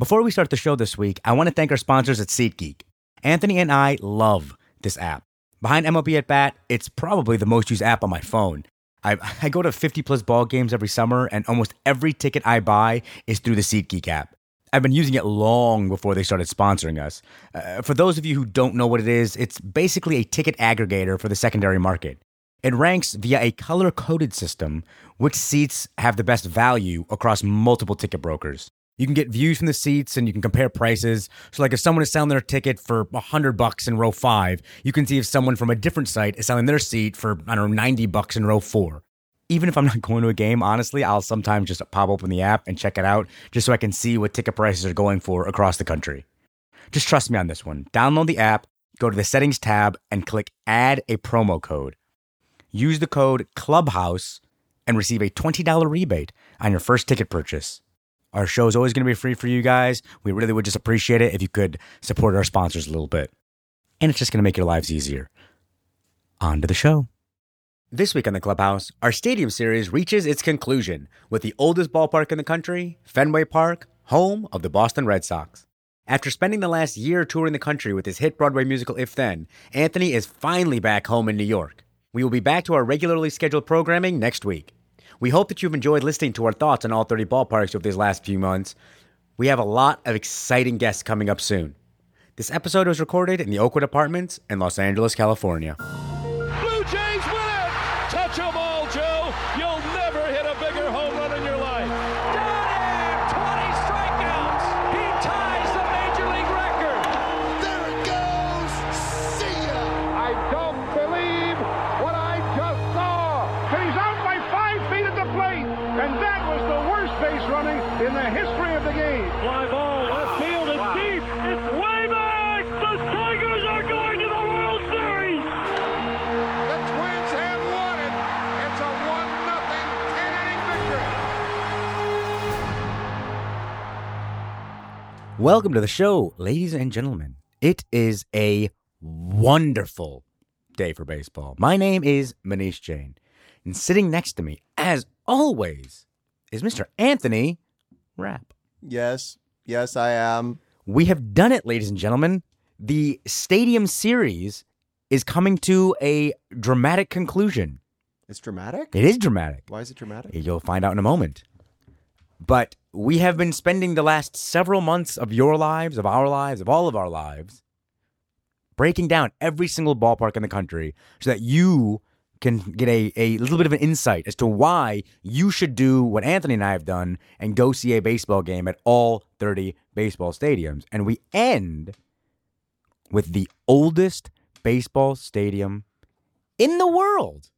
Before we start the show this week, I want to thank our sponsors at SeatGeek. Anthony and I love this app. Behind MLB at Bat, it's probably the most used app on my phone. I, I go to 50 plus ball games every summer, and almost every ticket I buy is through the SeatGeek app. I've been using it long before they started sponsoring us. Uh, for those of you who don't know what it is, it's basically a ticket aggregator for the secondary market. It ranks via a color coded system which seats have the best value across multiple ticket brokers. You can get views from the seats and you can compare prices. So like if someone is selling their ticket for 100 bucks in row 5, you can see if someone from a different site is selling their seat for I don't know 90 bucks in row 4. Even if I'm not going to a game, honestly, I'll sometimes just pop open the app and check it out just so I can see what ticket prices are going for across the country. Just trust me on this one. Download the app, go to the settings tab and click add a promo code. Use the code clubhouse and receive a $20 rebate on your first ticket purchase. Our show is always going to be free for you guys. We really would just appreciate it if you could support our sponsors a little bit. And it's just going to make your lives easier. On to the show. This week on the Clubhouse, our stadium series reaches its conclusion with the oldest ballpark in the country, Fenway Park, home of the Boston Red Sox. After spending the last year touring the country with his hit Broadway musical If Then, Anthony is finally back home in New York. We will be back to our regularly scheduled programming next week. We hope that you've enjoyed listening to our thoughts on all 30 ballparks over these last few months. We have a lot of exciting guests coming up soon. This episode was recorded in the Oakwood Apartments in Los Angeles, California. Welcome to the show, ladies and gentlemen. It is a wonderful day for baseball. My name is Muneesh Jain, and sitting next to me, as always, is Mr. Anthony Rapp. Yes, yes, I am. We have done it, ladies and gentlemen. The Stadium Series is coming to a dramatic conclusion. It's dramatic. It is dramatic. Why is it dramatic? You'll find out in a moment. But we have been spending the last several months of your lives, of our lives, of all of our lives, breaking down every single ballpark in the country so that you can get a, a little bit of an insight as to why you should do what Anthony and I have done and go see a baseball game at all 30 baseball stadiums. And we end with the oldest baseball stadium in the world.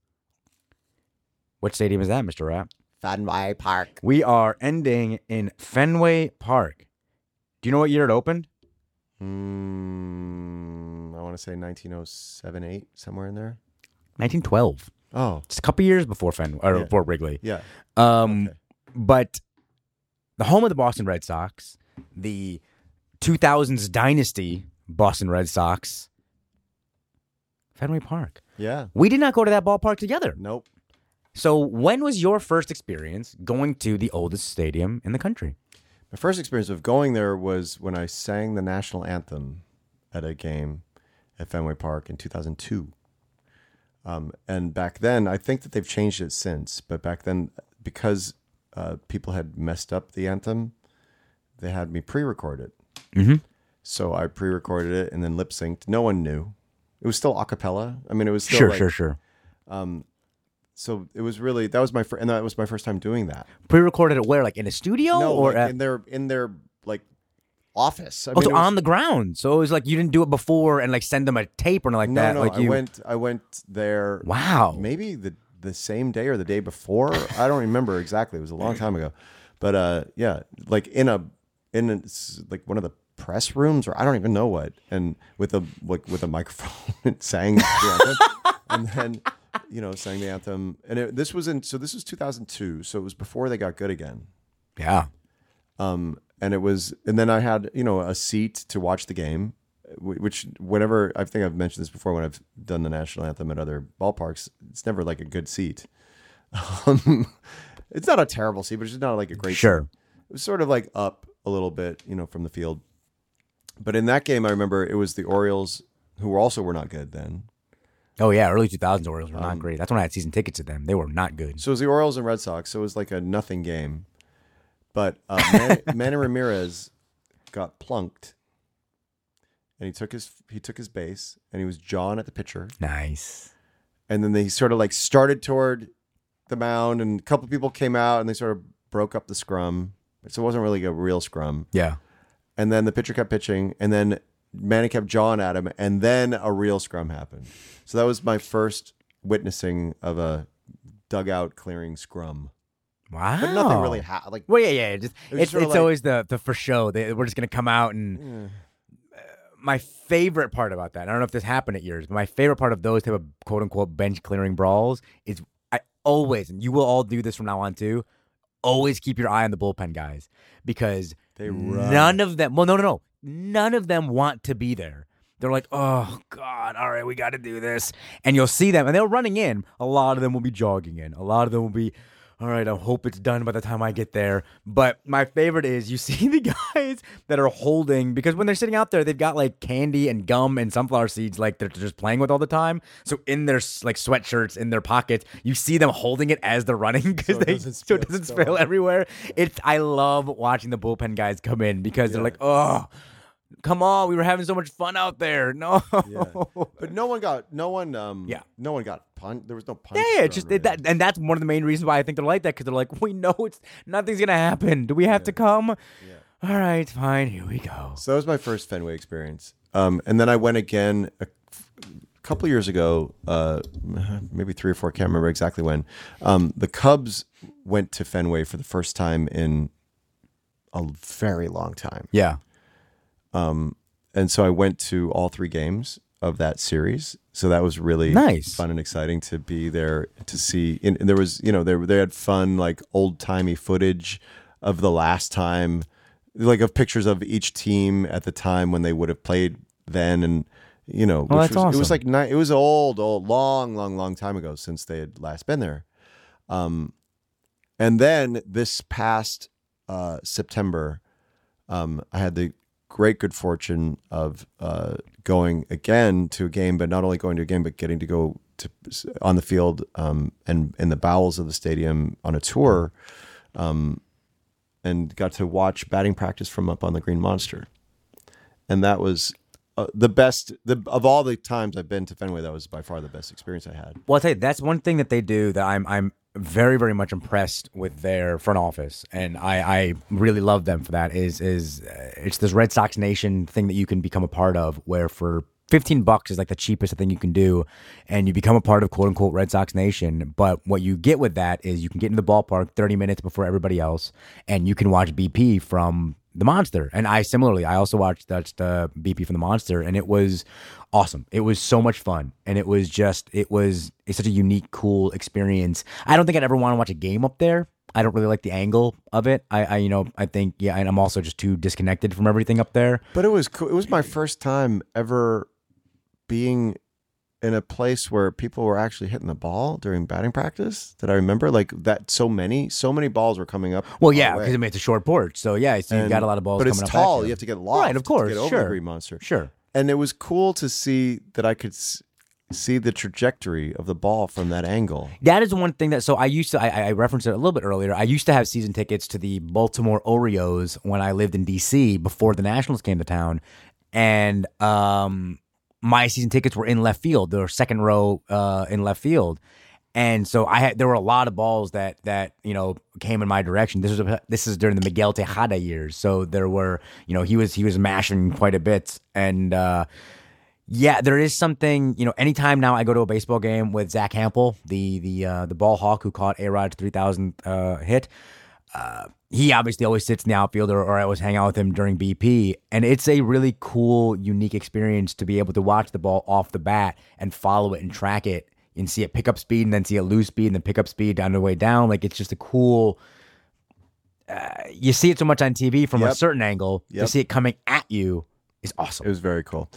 What stadium is that, Mr. Rapp? Fenway Park. We are ending in Fenway Park. Do you know what year it opened? Mm, I want to say 1907, 8, somewhere in there. 1912. Oh, It's a couple years before Fenway or Yeah. before Wrigley. yeah. Um, Okay. but the home of the Boston Red Sox, the 2000s dynasty Boston Red Sox, Fenway Park. Yeah. We did not go to that ballpark together. Nope. So, when was your first experience going to the oldest stadium in the country? My first experience of going there was when I sang the national anthem at a game at Fenway Park in 2002. Um, and back then, I think that they've changed it since, but back then, because uh, people had messed up the anthem, they had me pre-record it. Mhm. So I pre-recorded it and then lip synced. No one knew. It was still a cappella. I mean, it was still Sure, like- sure, sure. So it was really that was my first, and that was my first time doing that. Pre-recorded it where, like in a studio no, or like, at, in their in their like office. I also it was- on the ground? So it was like you didn't do it before and like send them a tape or anything like no, that. no. like I you, went I went there. Wow. maybe the the same day or the day before. I don't remember exactly. It was a long time ago, but uh, yeah, like in a in a, like one of the press rooms or I don't even know what, and with a like with a microphone and sang anthem, and then you know sang the anthem. And it, this was in so this was 2002, so it was before they got good again. Yeah. um, and it was, and then I had you know a seat to watch the game, which whenever I think I've mentioned this before when I've done the national anthem at other ballparks, it's never like a good seat. Um, it's not a terrible seat, but it's just not like a great. Sure. Seat. It was sort of like up a little bit, you know, from the field. But in that game, I remember it was the Orioles who also were not good then. Oh yeah, early 2000s Orioles were not great. That's when I had season tickets to them. They were not good. So it was the Orioles and Red Sox. So it was like a nothing game. But uh, Manny, Manny Ramirez got plunked, and he took his he took his base, and he was jawing at the pitcher, Nice. and then they sort of like started toward the mound, and a couple people came out, and they sort of broke up the scrum. So it wasn't really a real scrum. Yeah. And then the pitcher kept pitching, and then Manny kept jawing at him, and then a real scrum happened. So that was my first witnessing of a dugout clearing scrum. Wow. But nothing really happened. Like Well, yeah, yeah. Just, It it's it's like- always the the for show. They, we're just gonna come out and. Uh, my favorite part about that, I don't know if this happened at yours, but my favorite part of those type of quote unquote bench clearing brawls is I always, and you will all do this from now on too, always keep your eye on the bullpen guys because They run. none of them. Well, no, no, no, none of them want to be there. They're like, oh God, all right, we got to do this, and you'll see them, and they're running in. A lot of them will be jogging in. A lot of them will be. All right, I hope it's done by the time I get there. But my favorite is you see the guys that are holding because when they're sitting out there, they've got like candy and gum and sunflower seeds like they're just playing with all the time. So in their like sweatshirts in their pockets, you see them holding it as they're running because it they doesn't so it doesn't spill everywhere. It's I love watching the bullpen guys come in because they're like, oh, come on, we were having so much fun out there. No, Yeah. But no one got no one um Yeah. no one got punched. There was no punch. Yeah, yeah, just it, that, and that's one of the main reasons why I think they're like that because they're like, we know it's nothing's gonna happen. Do we have to come? Yeah. All right, fine. Here we go. So that was my first Fenway experience. Um, and then I went again a couple years ago, uh, maybe three or four. Can't remember exactly when. Um, the Cubs went to Fenway for the first time in a very long time. Yeah, and so I went to all three games of that series. So that was really Nice. fun and exciting to be there to see. And, and there was, you know, they they had fun like old timey footage of the last time, like of pictures of each team at the time when they would have played then, and you know, Oh, that's was, it was like ni- it was old, old, long, long, long time ago since they had last been there. Um, and then this past uh, September, um, I had the great good fortune of uh, going again to a game, but not only going to a game, but getting to go to on the field um, and in the bowels of the stadium on a tour, um, and got to watch batting practice from up on the Green Monster, and that was. Uh, the best the, of all the times I've been to Fenway, that was by far the best experience I had. Well, I'll tell you, that's one thing that they do that I'm I'm very very much impressed with their front office, and I I really love them for that. Is is uh, it's this Red Sox Nation thing that you can become a part of, where for 15 bucks is like the cheapest thing you can do and you become a part of quote unquote Red Sox Nation but what you get with that is you can get in the ballpark 30 minutes before everybody else and you can watch BP from the monster. And I similarly I also watched that's the uh, BP from the monster and it was awesome. It was so much fun. And it was just it was it's such a unique cool experience. I don't think I'd ever want to watch a game up there. I don't really like the angle of it. I, I you know I think yeah and I'm also just too disconnected from everything up there. But it was cool. It was my first time ever being in a place where people were actually hitting the ball during batting practice. That I remember, like that. So many, so many balls were coming up. Well, yeah, because I mean, it's a short porch, so yeah, so you've got a lot of balls. But it's coming up tall. You have to get lost. Right, of course, to get over sure. Green Monster. Sure. And it was cool to see that I could s- see the trajectory of the ball from that angle. That is one thing that. So I used to. I, I referenced it a little bit earlier. I used to have season tickets to the Baltimore Orioles when I lived in D.C. before the Nationals came to town, and um, my season tickets were in left field. Were second row uh, in left field. And so I had there were a lot of balls that that you know came in my direction. This was this is during the Miguel Tejada years, so there were you know he was he was mashing quite a bit, and uh, yeah, there is something you know. Anytime now I go to a baseball game with Zack Hample, the the uh, the ball hawk who caught A Rod's three thousand uh, hit. Uh, he obviously always sits in the outfield, or, or I always hang out with him during BP, and it's a really cool, unique experience to be able to watch the ball off the bat and follow it and track it and see it pick up speed and then see it lose speed and then pick up speed down the way down. Like it's just a cool. Uh, you see it so much on TV from a certain angle. To see it coming at you is awesome. It was very cool.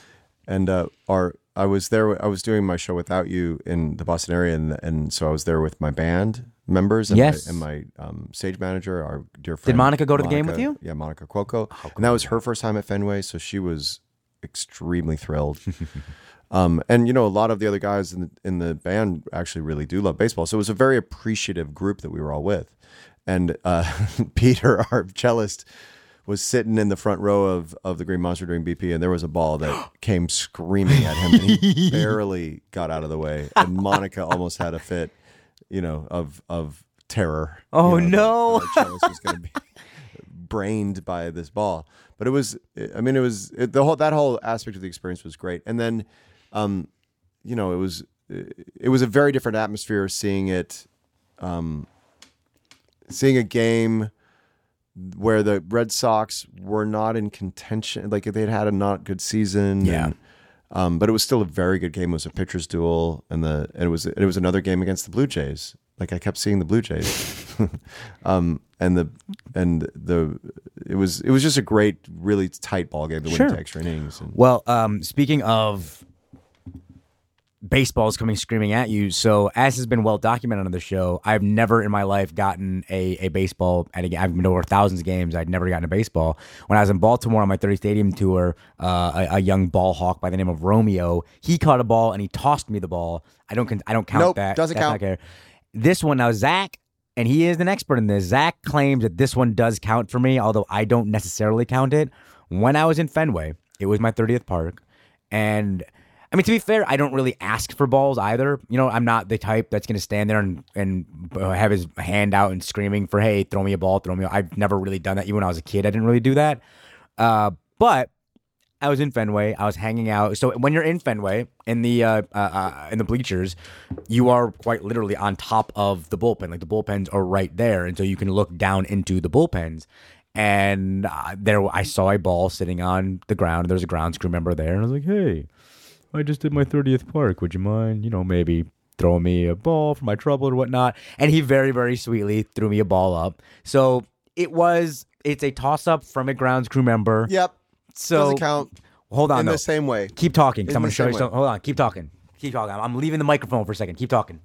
And uh, our I was there. I was doing my show without you in the Boston area, and and so I was there with my band members and Yes. my, and my um, stage manager, our dear friend. Did Monica go to the game with you? Yeah, Monica Cuoco. and that was her first time at Fenway, so she was extremely thrilled. um, and you know, a lot of the other guys in the, in the band actually really do love baseball, so it was a very appreciative group that we were all with. And uh, Peter, our cellist, was sitting in the front row of, of the Green Monster doing BP, and there was a ball that came screaming at him, and he barely got out of the way. And Monica almost had a fit, you know, of of terror. you Oh, know, no. that- that was going to be brained by this ball. But it was, I mean, it was it, the whole that whole aspect of the experience was great. And then, um, you know, it was it was a very different atmosphere seeing it, um, seeing a game where the Red Sox were not in contention, like they'd had a not good season. Yeah. and, um, but it was still a very good game. It was a pitcher's duel, and the and it was it was another game against the Blue Jays. Like I kept seeing the Blue Jays, um, and the and the it was it was just a great, really tight ball game. The winning Sure. to extra innings. And, Well, um, speaking of baseballs coming screaming at you, so as has been well documented on the show, I've never in my life gotten a, a baseball at a game. I've been to over thousands of games. I'd never gotten a baseball. When I was in Baltimore on my 30 Stadium tour, uh, a, a young ball hawk by the name of Romeo, he caught a ball and he tossed me the ball. I don't I don't count Nope, that. doesn't That's count. care. This one now, Zack, and he is an expert in this. Zack claims that this one does count for me, although I don't necessarily count it. When I was in Fenway, it was my 30th park, and I mean to be fair, I don't really ask for balls either. You know, I'm not the type that's going to stand there and and have his hand out and screaming for hey, throw me a ball, throw me. A-. I've never really done that. Even when I was a kid, I didn't really do that. Uh, but I was in Fenway. I was hanging out. So when you're in Fenway in the uh, uh, uh, in the bleachers, you are quite literally on top of the bullpen. Like the bullpens are right there, and so you can look down into the bullpens. And uh, there, I saw a ball sitting on the ground. There was a grounds crew member there, and I was like, "Hey, I just did my 30th park. Would you mind, you know, maybe throwing me a ball for my trouble or whatnot?" And he very, very sweetly threw me a ball up. So it was. It's a toss up from a grounds crew member. yep, So doesn't count Hold on, in though. the same way. Keep talking. 'cause In I'm going to show you way. something. Hold on. Keep talking. Keep talking. I'm- I'm leaving the microphone for a second. Keep talking.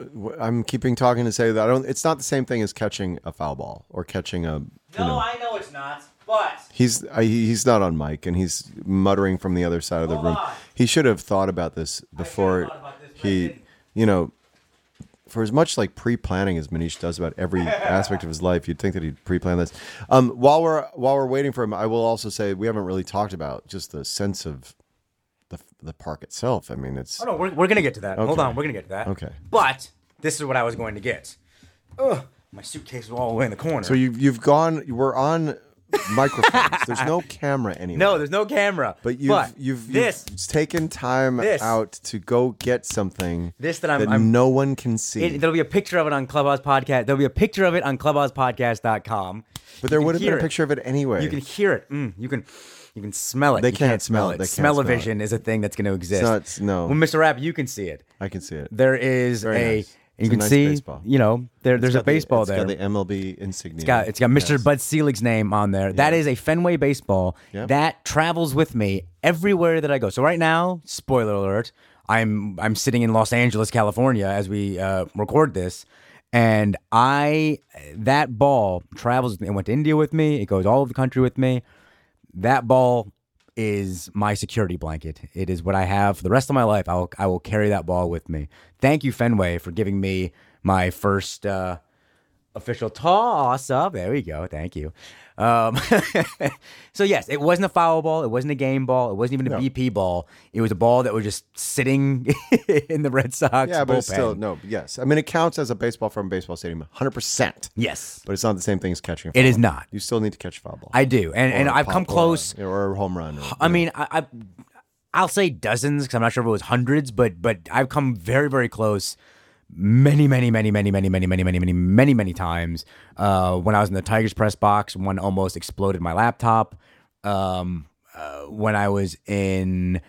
Uh, I'm keeping talking to say that I don't. It's not the same thing as catching a foul ball or catching a. No, know, I know it's not. But He's I, he's not on mic and he's muttering from the other side of the room. on. He should have thought about this before thought about this, he, you know, for as much like pre-planning as Muneesh does about every aspect of his life, you'd think that he'd pre-plan this. Um, while we're while we're waiting for him, I will also say we haven't really talked about just the sense of the the park itself. I mean, it's oh no, we're, we're going to get to that. Hold on. We're going to get to that. Okay. But this is what I was going to get. Ugh, my suitcase is all the way in the corner. so you you've gone. We're on microphones. There's no camera anywhere. no, there's no camera. But you've but you've, you've this taken time This. out to go get something This that I'm- that I'm- no one can see. it, there'll be a picture of it on Clubhouse Podcast. There'll be a picture of it on clubhousepodcast.com. but there would have been a it. picture of it anyway. You can hear it. Mm, you can you can smell it. They You can't smell it. Can't Smell-o-vision is a thing that's going to exist. not- no. Well, Mr. Rapp, you can see it. I can see it. There is Very a. nice. You can nice see, baseball. you know, there, there's a It's the- baseball it's there. got the MLB insignia. It's got it's got Mr. Yes. Bud Selig's name on there. That is a Fenway baseball Yep. that travels with me everywhere that I go. So right now, spoiler alert, I'm I'm sitting in Los Angeles, California, as we uh, record this, and I that ball travels. It went to India with me. It goes all over the country with me. That ball is my security blanket. It is what I have for the rest of my life. I will I will carry that ball with me. Thank you, Fenway, for giving me my first. Uh, official toss up. There we go. Thank you. Um, so yes, it wasn't a foul ball. It wasn't a game ball. It wasn't even a BP ball. It was a ball that was just sitting in the Red Sox Yeah, but bullpen. it's still no. Yes, I mean it counts as a baseball from a baseball stadium, 100. percent yes, But it's not the same thing as catching. A it is ball. not. You still need to catch a foul ball. I do, and and Or a I've come or a- close. or a home run. Or, I mean, I, I I'll say dozens because I'm not sure if it was hundreds, but but I've come very very close. Many, many, many, many, many, many, many, many, many, many, many times. Uh, when I was in the Tigers press box, one almost exploded my laptop. Um, uh, when I was in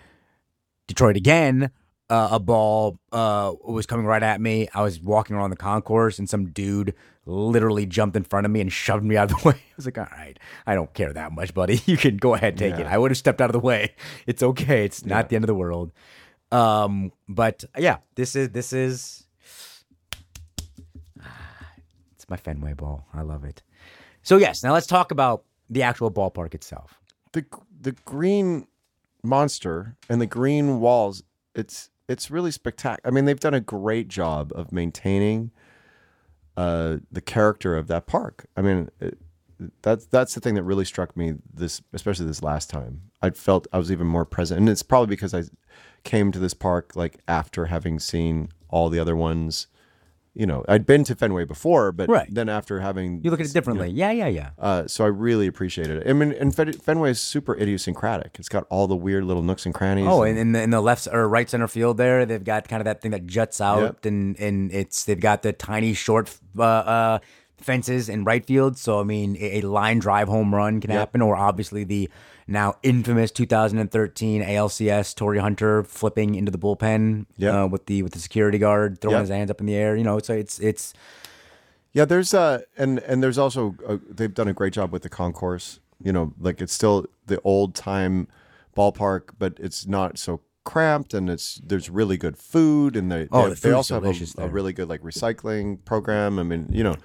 Detroit again, uh, a ball uh, was coming right at me. I was walking around the concourse, and some dude literally jumped in front of me and shoved me out of the way. I was like, "All right, I don't care that much, buddy. You can go ahead, take it." I would have stepped out of the way. It's okay. It's not the end of the world. Um, but yeah, this is this is my Fenway ball. I love it. So yes, now let's talk about the actual ballpark itself. the the green monster and the green walls it's it's really spectacular i mean they've done a great job of maintaining uh the character of that park i mean it, that's that's the thing that really struck me this especially this last time i felt i was even more present and it's probably because i came to this park like after having seen all the other ones you know i'd been to fenway before but Right. then after having You look at it differently. Yeah, yeah, yeah. uh, so I really appreciated it. I mean, and Fenway is super idiosyncratic. It's got all the weird little nooks and crannies. Oh, and- and in the, in the left or right center field there, they've got kind of that thing that juts out, Yep. and and it's they've got the tiny short uh, uh, fences in right field. So I mean, a, a line drive home run can Yep. happen, or obviously the now infamous 2013 ALCS Torii Hunter flipping into the bullpen Yep. uh, with the with the security guard throwing Yep. his hands up in the air. You know, so it's it's yeah, there's uh, and and there's also uh they've done a great job with the concourse. You know, like it's still the old time ballpark, but it's not so cramped, and it's there's really good food, and they Oh, they, the they also have a, a really good like recycling program. I mean, you know,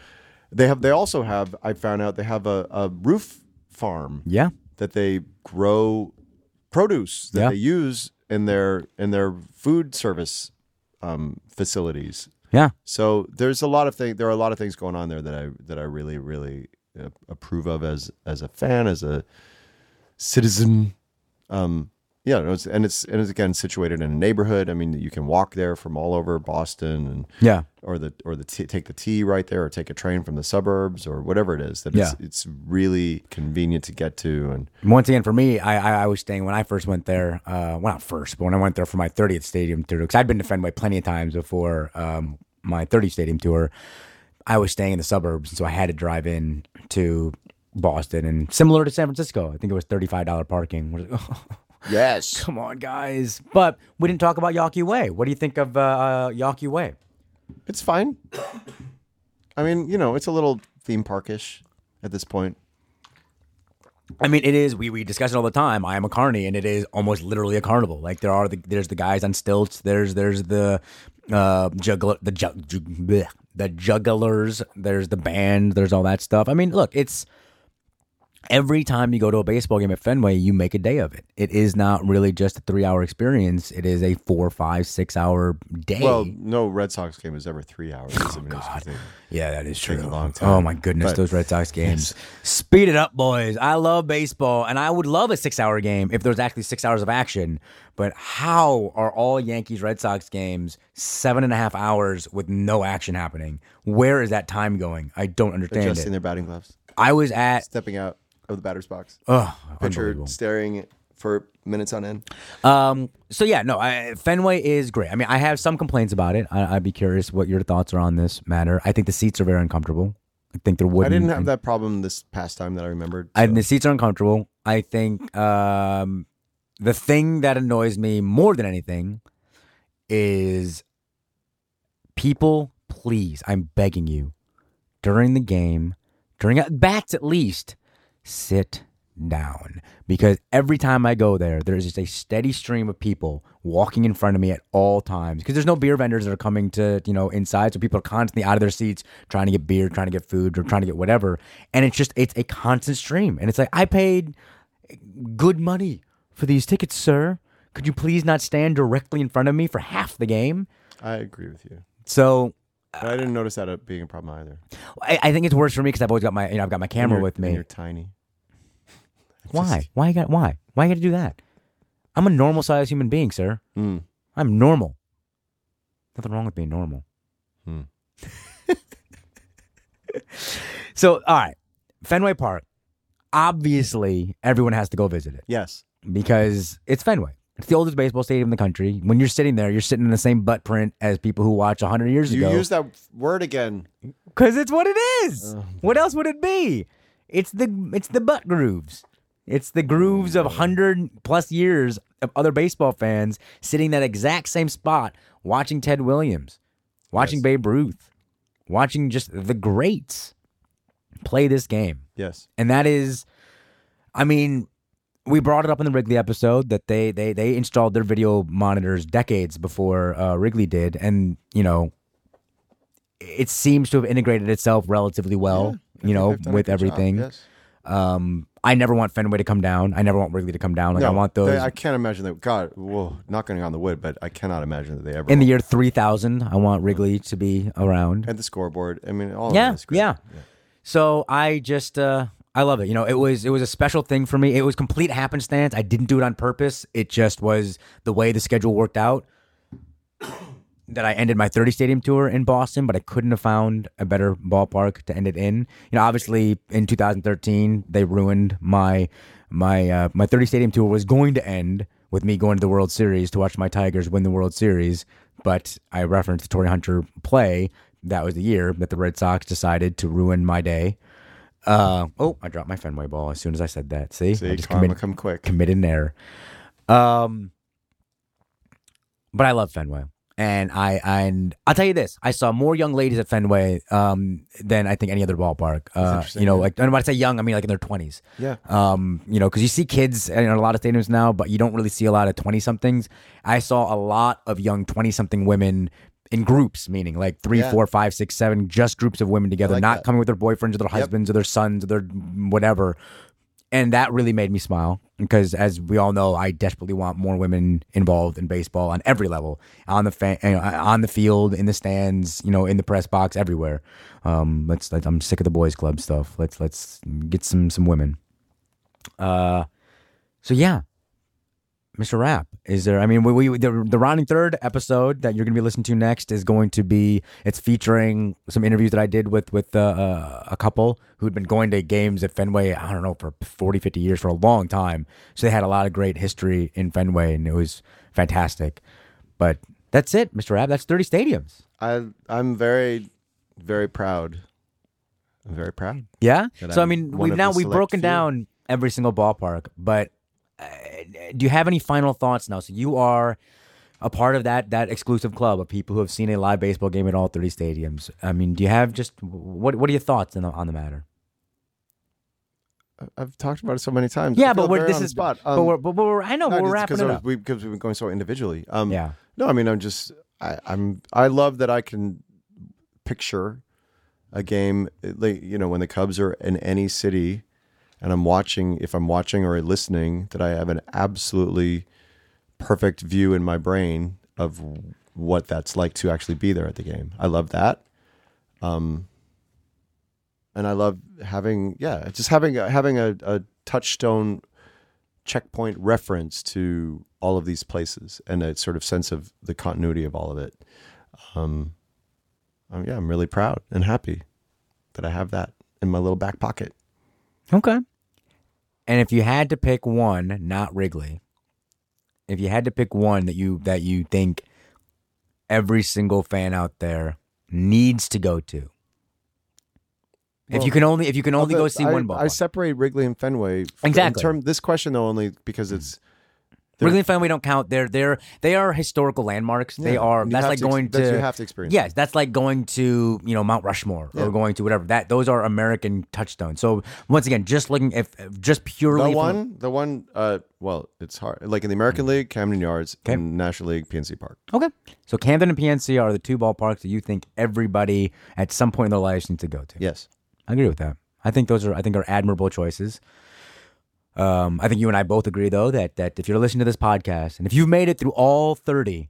they have they also have I found out they have a, a roof farm. yeah. That they grow produce that Yeah. they use in their in their food service um, facilities. Yeah. So there's a lot of things. There are a lot of things going on there that I that I really really uh, approve of as as a fan, as a citizen. Um, yeah, no, it's, and it's and it's again situated in a neighborhood. I mean, you can walk there from all over Boston, and Yeah. or the or the t- take the T right there, or take a train from the suburbs, or whatever it is. That Yeah. it's, it's really convenient to get to, and Once again, for me, I, I, I was staying when I first went there. Uh, well, not first, but when I went there for my 30th stadium tour, because I'd been to Fenway plenty of times before um, my 30th stadium tour. I was staying in the suburbs, and so I had to drive in to Boston, and similar to San Francisco, I think it was $35 parking. We're like, yes, Come on, guys! But we didn't talk about Yawkey Way. What do you think of uh, uh, Yawkey Way? it's fine. I mean, you know, it's a little theme parkish at this point. I mean, it is. We we discuss it all the time. I am a carny, and it is almost literally a carnival. Like there are the there's the guys on stilts. There's there's the uh juggler the jug, jug bleh, the jugglers. There's the band. There's all that stuff. I mean, look, it's every time you go to a baseball game at Fenway, you make a day of it. It is not really just a three hour experience. It is a four, five, six hour day. Well, no Red Sox game is ever three hours. Oh, mean, God. Yeah, that is true. A long time. Oh my goodness, But- those Red Sox games. Speed it up, boys. I love baseball, and I would love a six-hour game if there was actually six hours of action. But how are all Yankees Red Sox games seven and a half hours with no action happening? Where is that time going? I don't understand adjusting it. their batting gloves, I was at stepping out of the batter's box, oh, pitcher staring for minutes on end. Um. So yeah, no. I, Fenway is great. I mean, I have some complaints about it. I, I'd be curious what your thoughts are on this matter. I think the seats are very uncomfortable. I think they're wooden. I didn't have that problem this past time that I remembered. I, so- the seats are uncomfortable. I think um, the thing that annoys me more than anything is people, please, I'm begging you, during the game, during at bats at least, sit down. Because every time I go there, there's just a steady stream of people walking in front of me at all times. Because there's no beer vendors that are coming to, you know, inside. So people are constantly out of their seats trying to get beer, trying to get food, or trying to get whatever. And it's just, it's a constant stream. And it's like, I paid good money for these tickets, sir. Could you please not stand directly in front of me for half the game? I agree with you, So but I didn't notice that being a problem either. I, I think it's worse for me because I've always got my, you know, I've got my camera with and me. You're tiny. Why? Why you got? Why? Why you got to do that? I'm a normal sized human being, sir. Mm. I'm normal. Nothing wrong with being normal. Hmm. so, all right, Fenway Park. Obviously, everyone has to go visit it Yes. because it's Fenway. It's the oldest baseball stadium in the country. When you're sitting there, you're sitting in the same butt print as people who watch 100 years ago. You ago. use that word again. Because it's what it is. Oh. What else would it be? It's the it's the butt grooves. It's the grooves of hundred plus years of other baseball fans sitting that exact same spot, watching Ted Williams, watching. Babe Ruth, watching just the greats play this game. Yes. And that is, I mean, we brought it up in the Wrigley episode that they they they installed their video monitors decades before uh, Wrigley did, and you know, it seems to have integrated itself relatively well. I you know, they've done a with good job, everything. yes. Um, I never want Fenway to come down. I never want Wrigley to come down. Like I want those they- I can't imagine that. God, well, not going on the wood, but I cannot imagine that they ever in the year three thousand. I want Wrigley to be around. and the scoreboard. I mean, all Yeah, of it is great. yeah. So I just uh I love it. You know, it was it was a special thing for me. It was complete happenstance. I didn't do it on purpose. It just was the way the schedule worked out. That I ended my 30 stadium tour in Boston, but I couldn't have found a better ballpark to end it in. You know, obviously in 2013 they ruined my my uh, my 30 stadium tour was going to end with me going to the World Series to watch my Tigers win the World Series, but I referenced the Torii Hunter play. That was the year that the Red Sox decided to ruin my day. Uh, oh, I dropped my Fenway ball as soon as I said that. See, See, I just commit- come quick. committed an error. Um, but I love Fenway, and I and I'll tell you this: I saw more young ladies at Fenway um, than I think any other ballpark. Uh, you know, yeah. like and when I say young, I mean like in their twenties. Yeah. Um, you know, because you see kids in a lot of stadiums now, but you don't really see a lot of twenty somethings. I saw a lot of young twenty something women. In groups, meaning like three, Yeah. four, five, six, seven, just groups of women together, like not that. coming with their boyfriends or their husbands or their sons or their whatever. And that really made me smile because as we all know i desperately want more women involved in baseball on every level on the fa- you know, on the field in the stands you know in the press box everywhere. Um let's, let's i'm sick of the boys club stuff. Let's let's get some some women. Uh so yeah Mr. Rapp, is there? I mean, we, we the the rounding third episode that you're going to be listening to next is going to be it's featuring some interviews that I did with with uh, uh, a couple who'd been going to games at Fenway. I don't know for 40, 50 years for a long time, so they had a lot of great history in Fenway, and it was fantastic. But that's it, Mr. Rapp. That's thirty stadiums. I I'm very very proud. I'm very proud. Yeah. So I I'm mean, we've now we've broken few. down every single ballpark, but uh, do you have any final thoughts now? So you are a part of that that exclusive club of people who have seen a live baseball game at all 30 stadiums. I mean, do you have just what what are your thoughts on the, on the matter? I've talked about it so many times. Yeah, but we're, this is spot. but Um, we're, but we're I know no, we're wrapping it up. we- because we've been going so individually. Um, Yeah. No, I mean, I'm just, I, I'm, I love that I can picture a game, like you know, when the Cubs are in any city, and I'm watching. If I'm watching or listening, that I have an absolutely perfect view in my brain of what that's like to actually be there at the game. I love that. Um, and I love having, yeah, just having having a, a touchstone checkpoint reference to all of these places and a sort of sense of the continuity of all of it. Um, um, yeah, I'm really proud and happy that I have that in my little back pocket. Okay. And if you had to pick one, not Wrigley, if you had to pick one that you that you think every single fan out there needs to go to. if you can only if you can only Of go see I, one ball. I separate Wrigley and Fenway. Exactly. In term, this question though only because it's they're- Wrigley don't count. They're they're they are historical landmarks. they are. you That's like to going to you have to experience Yes, that's like going to you know Mount Rushmore Yeah. or going to whatever. That those are American touchstones. So once again, just looking if just purely the from- one, the one. Uh, well, it's hard. Like in the American League, Camden Yards, Okay. and National League, PNC Park. Okay. So Camden and PNC are the two ballparks that you think everybody at some point in their lives needs to go to. Yes. I agree with that. I think those are I think are admirable choices. Um, I think you and I both agree though that that if you're listening to this podcast and if you've made it through all 30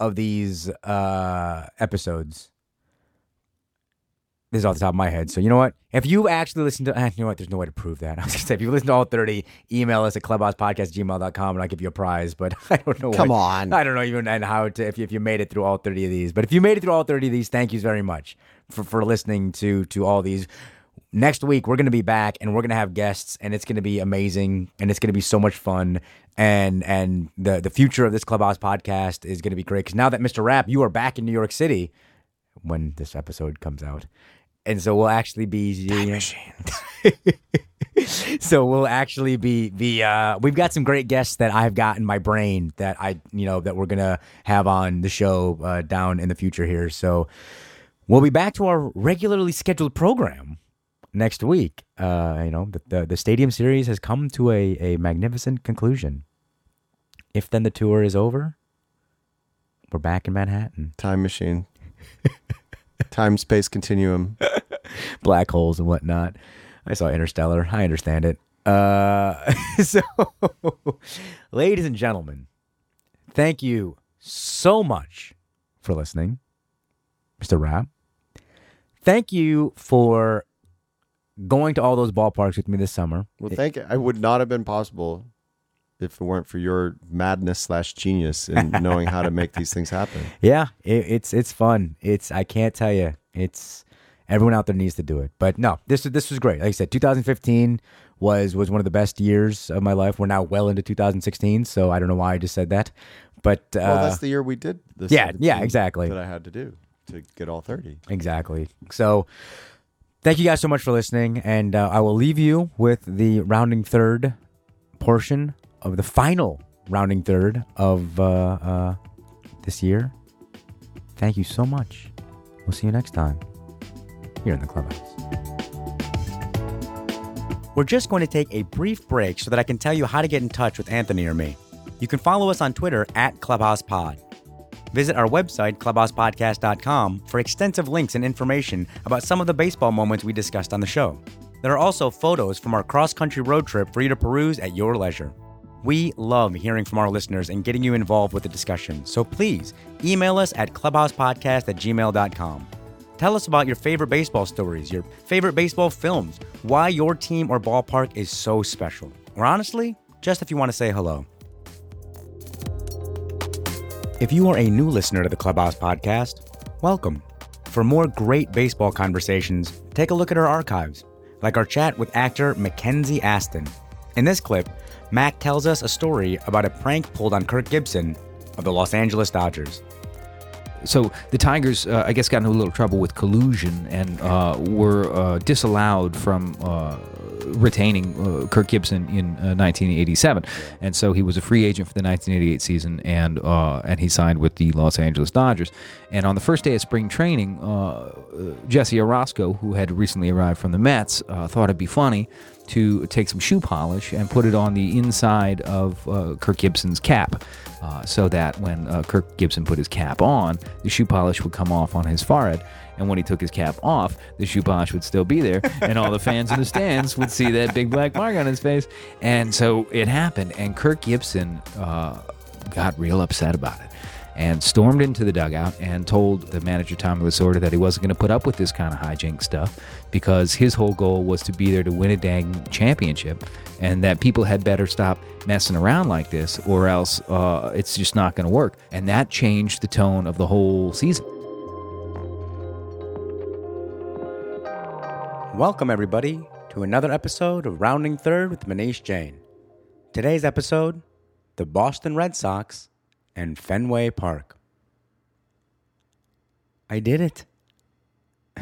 of these uh, episodes, this is off the top of my head. So you know what? If you actually listen to, you know what? There's no way to prove that. I was gonna say if you listen to all 30, email us at clubhousepodcast@gmail.com and I'll give you a prize. But I don't know. Come what- on. I don't know even and how to if you, if you made it through all 30 of these. But if you made it through all 30 of these, thank you very much for for listening to to all these. Next week we're gonna be back and we're gonna have guests and it's gonna be amazing and it's gonna be so much fun and and the the future of this clubhouse podcast is gonna be great because now that Mr. Rapp you are back in New York City when this episode comes out and so we'll actually be so we'll actually be be uh we've got some great guests that I've got in my brain that I you know that we're gonna have on the show uh, down in the future here. So we'll be back to our regularly scheduled program next week. Uh, you know the, the the stadium series has come to a a magnificent conclusion. If then the tour is over, we're back in Manhattan. Time machine. time space continuum. black holes and whatnot. I saw Interstellar. I understand it. Uh, so, ladies and gentlemen, thank you so much for listening, Mr. Rapp. Thank you for going to all those ballparks with me this summer. Well, thank you. I would not have been possible if it weren't for your madness slash genius in knowing how to make these things happen. Yeah, it, it's it's fun. It's I can't tell you. It's everyone out there needs to do it. But no, this this was great. Like I said, 2015 was was one of the best years of my life. We're now well into 2016, so I don't know why I just said that. But uh, Well, that's the year we did this. yeah, yeah, exactly. That I had to do to get all 30. Exactly. So, thank you guys so much for listening, and uh, I will leave you with the rounding third portion of the final rounding third of uh, uh, this year. Thank you so much. We'll see you next time here in the clubhouse. We're just going to take a brief break so that I can tell you how to get in touch with Anthony or me. You can follow us on Twitter at ClubhousePod. Visit our website, clubhousepodcast.com, for extensive links and information about some of the baseball moments we discussed on the show. There are also photos from our cross country road trip for you to peruse at your leisure. We love hearing from our listeners and getting you involved with the discussion, so please email us at clubhousepodcast at gmail.com. Tell us about your favorite baseball stories, your favorite baseball films, why your team or ballpark is so special, or honestly, just if you want to say hello. If you are a new listener to the Clubhouse podcast, welcome. For more great baseball conversations, take a look at our archives, like our chat with actor Mackenzie Astin. In this clip, Mac tells us a story about a prank pulled on Kirk Gibson of the Los Angeles Dodgers. So the Tigers, uh, I guess, got into a little trouble with collusion and uh, were uh, disallowed from uh, retaining uh, Kirk Gibson in uh, 1987, and so he was a free agent for the 1988 season, and uh, and he signed with the Los Angeles Dodgers. And on the first day of spring training, uh, uh, Jesse Orosco, who had recently arrived from the Mets, uh, thought it'd be funny to take some shoe polish and put it on the inside of Kirk Gibson's cap, so that when Kirk Gibson put his cap on, the shoe polish would come off on his forehead. And when he took his cap off, the polish would still be there, and all the fans in the stands would see that big black mark on his face. And so it happened, and Kirk Gibson uh, got real upset about it and stormed into the dugout and told the manager Tommy Lasorda that he wasn't going to put up with this kind of hijink stuff because his whole goal was to be there to win a dang championship, and that people had better stop messing around like this, or else uh, it's just not going to work. And that changed the tone of the whole season. Welcome, everybody, to another episode of Rounding Third with Muneesh Jain. Today's episode the Boston Red Sox and Fenway Park. I did it.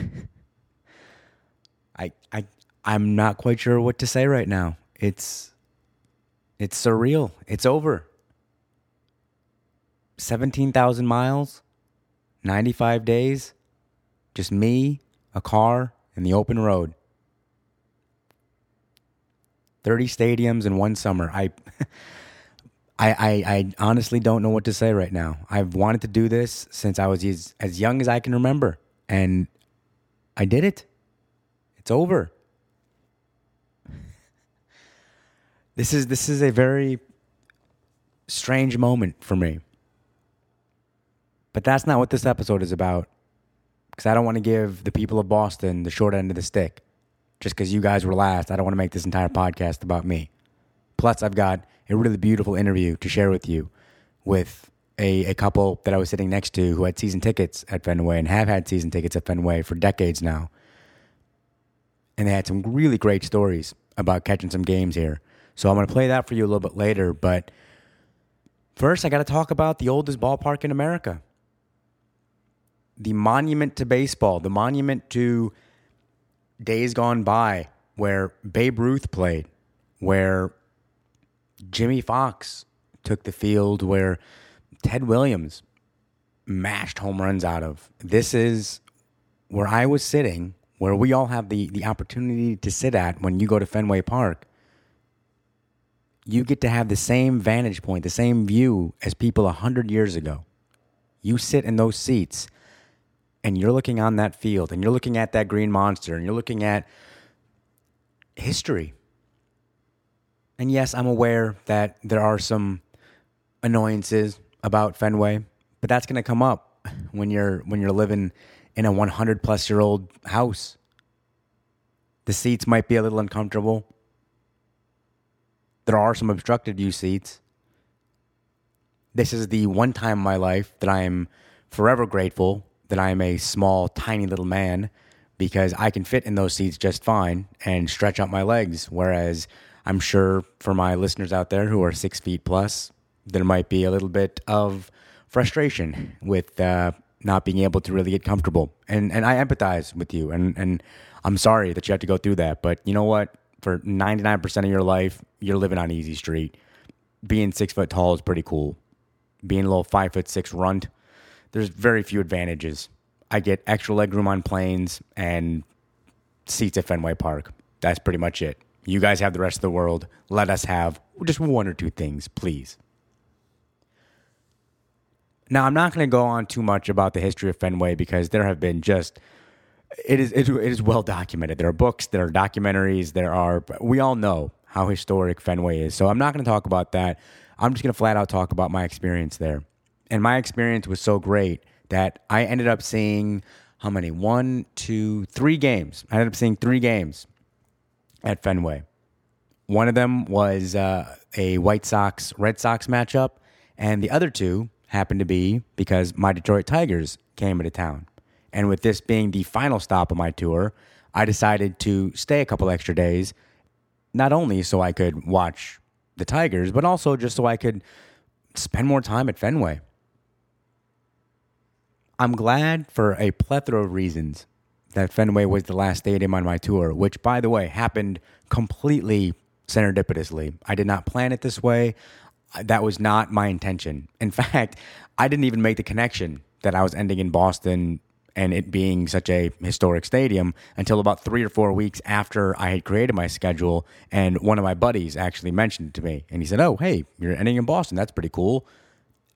I, I, I'm not quite sure what to say right now. It's, it's surreal. It's over. 17,000 miles, 95 days, just me, a car, and the open road. 30 stadiums in one summer. I, I, I, I honestly don't know what to say right now. I've wanted to do this since I was as, as young as I can remember, and I did it. It's over. This is this is a very strange moment for me. But that's not what this episode is about. Because I don't want to give the people of Boston the short end of the stick. Just because you guys were last, I don't want to make this entire podcast about me. Plus, I've got a really beautiful interview to share with you with a, a couple that I was sitting next to who had season tickets at Fenway and have had season tickets at Fenway for decades now. And they had some really great stories about catching some games here. So I'm going to play that for you a little bit later. But first, I got to talk about the oldest ballpark in America the monument to baseball, the monument to days gone by where Babe Ruth played, where Jimmie Foxx took the field, where Ted Williams mashed home runs out of. This is where I was sitting, where we all have the, the opportunity to sit at when you go to Fenway Park. You get to have the same vantage point, the same view as people 100 years ago. You sit in those seats and you're looking on that field and you're looking at that green monster and you're looking at history. And yes, I'm aware that there are some annoyances about Fenway, but that's going to come up when you're when you're living in a 100 plus year old house. The seats might be a little uncomfortable. There are some obstructed view seats. This is the one time in my life that I am forever grateful that I am a small, tiny little man because I can fit in those seats just fine and stretch out my legs. Whereas I'm sure for my listeners out there who are six feet plus, there might be a little bit of frustration with uh, not being able to really get comfortable. And and I empathize with you, and and I'm sorry that you have to go through that. But you know what? For 99% of your life, you're living on easy street. Being six foot tall is pretty cool. Being a little five foot six runt, there's very few advantages. I get extra legroom on planes and seats at Fenway Park. That's pretty much it. You guys have the rest of the world. Let us have just one or two things, please. Now, I'm not going to go on too much about the history of Fenway because there have been just it is it is well documented. There are books, there are documentaries, there are we all know how historic Fenway is. So I'm not going to talk about that. I'm just going to flat out talk about my experience there. And my experience was so great that I ended up seeing how many? One, two, three games. I ended up seeing three games at Fenway. One of them was uh, a White Sox Red Sox matchup, and the other two happened to be because my Detroit Tigers came into town. And with this being the final stop of my tour, I decided to stay a couple extra days, not only so I could watch the Tigers, but also just so I could spend more time at Fenway. I'm glad for a plethora of reasons that Fenway was the last stadium on my tour, which, by the way, happened completely serendipitously. I did not plan it this way. That was not my intention. In fact, I didn't even make the connection that I was ending in Boston and it being such a historic stadium until about three or four weeks after I had created my schedule. And one of my buddies actually mentioned it to me. And he said, Oh, hey, you're ending in Boston. That's pretty cool.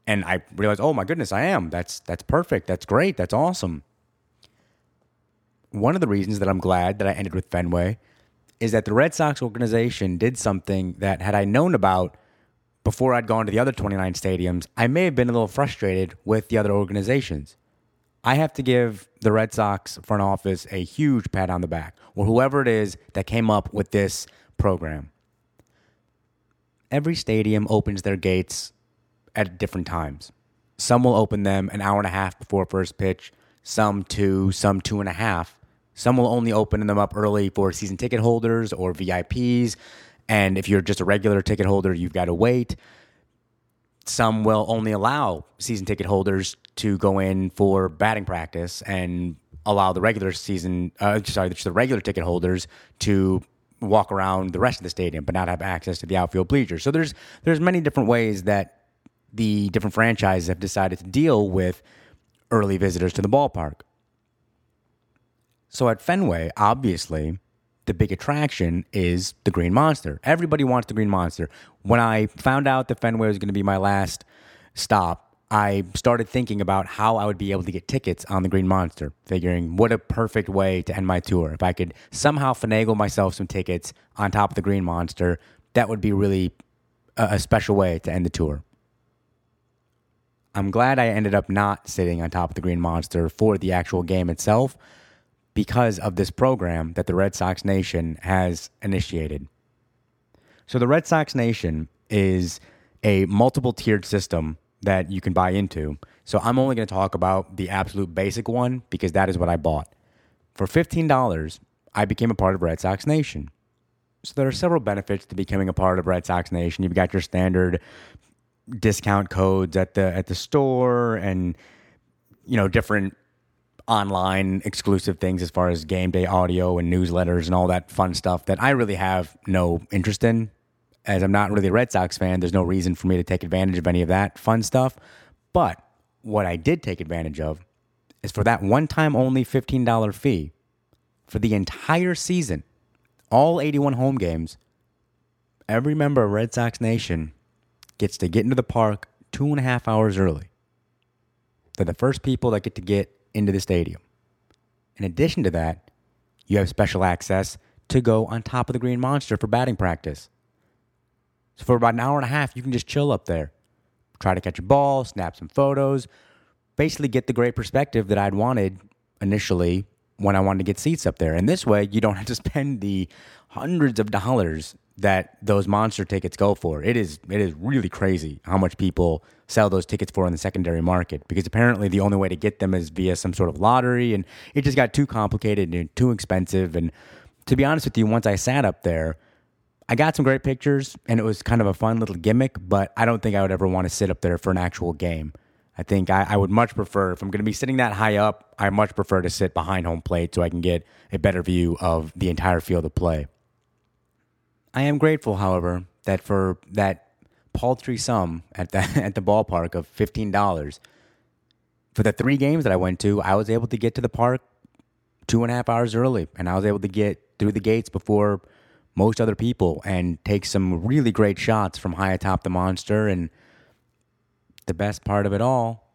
And I realized, oh my goodness, I am. That's that's perfect. That's great. That's awesome. One of the reasons that I'm glad that I ended with Fenway is that the Red Sox organization did something that had I known about before I'd gone to the other 29 stadiums, I may have been a little frustrated with the other organizations. I have to give the Red Sox front office a huge pat on the back, or whoever it is that came up with this program. Every stadium opens their gates at different times. Some will open them an hour and a half before first pitch, some two, some two and a half. Some will only open them up early for season ticket holders or VIPs. And if you're just a regular ticket holder, you've got to wait. Some will only allow season ticket holders to go in for batting practice and allow the regular season, uh, sorry, the regular ticket holders to walk around the rest of the stadium, but not have access to the outfield bleachers. So there's there's many different ways that the different franchises have decided to deal with early visitors to the ballpark. So at Fenway, obviously, the big attraction is the Green Monster. Everybody wants the Green Monster. When I found out that Fenway was going to be my last stop, I started thinking about how I would be able to get tickets on the Green Monster, figuring what a perfect way to end my tour. If I could somehow finagle myself some tickets on top of the Green Monster, that would be really a, special way to end the tour. I'm glad I ended up not sitting on top of the Green Monster for the actual game itself because of this program that the Red Sox Nation has initiated. So, the Red Sox Nation is a multiple tiered system that you can buy into. So, I'm only going to talk about the absolute basic one because that is what I bought. For $15, I became a part of Red Sox Nation. So, there are several benefits to becoming a part of Red Sox Nation. You've got your standard discount codes at the at the store and you know different online exclusive things as far as game day audio and newsletters and all that fun stuff that I really have no interest in. As I'm not really a Red Sox fan, there's no reason for me to take advantage of any of that fun stuff. But what I did take advantage of is for that one time only $15 fee for the entire season, all 81 home games, every member of Red Sox Nation gets to get into the park two and a half hours early. They're the first people that get to get into the stadium. In addition to that, you have special access to go on top of the Green Monster for batting practice. So for about an hour and a half, you can just chill up there, try to catch a ball, snap some photos, basically get the great perspective that I'd wanted initially when I wanted to get seats up there. And this way, you don't have to spend the hundreds of dollars that those monster tickets go for. It is it is really crazy how much people sell those tickets for in the secondary market because apparently the only way to get them is via some sort of lottery and it just got too complicated and too expensive and to be honest with you once I sat up there I got some great pictures and it was kind of a fun little gimmick, but I don't think I would ever want to sit up there for an actual game. I think I, I would much prefer, if I'm going to be sitting that high up, I much prefer to sit behind home plate so I can get a better view of the entire field of play. I am grateful, however, that for that paltry sum at the, at the ballpark of $15, for the three games that I went to, I was able to get to the park two and a half hours early, and I was able to get through the gates before most other people and take some really great shots from high atop the monster. And the best part of it all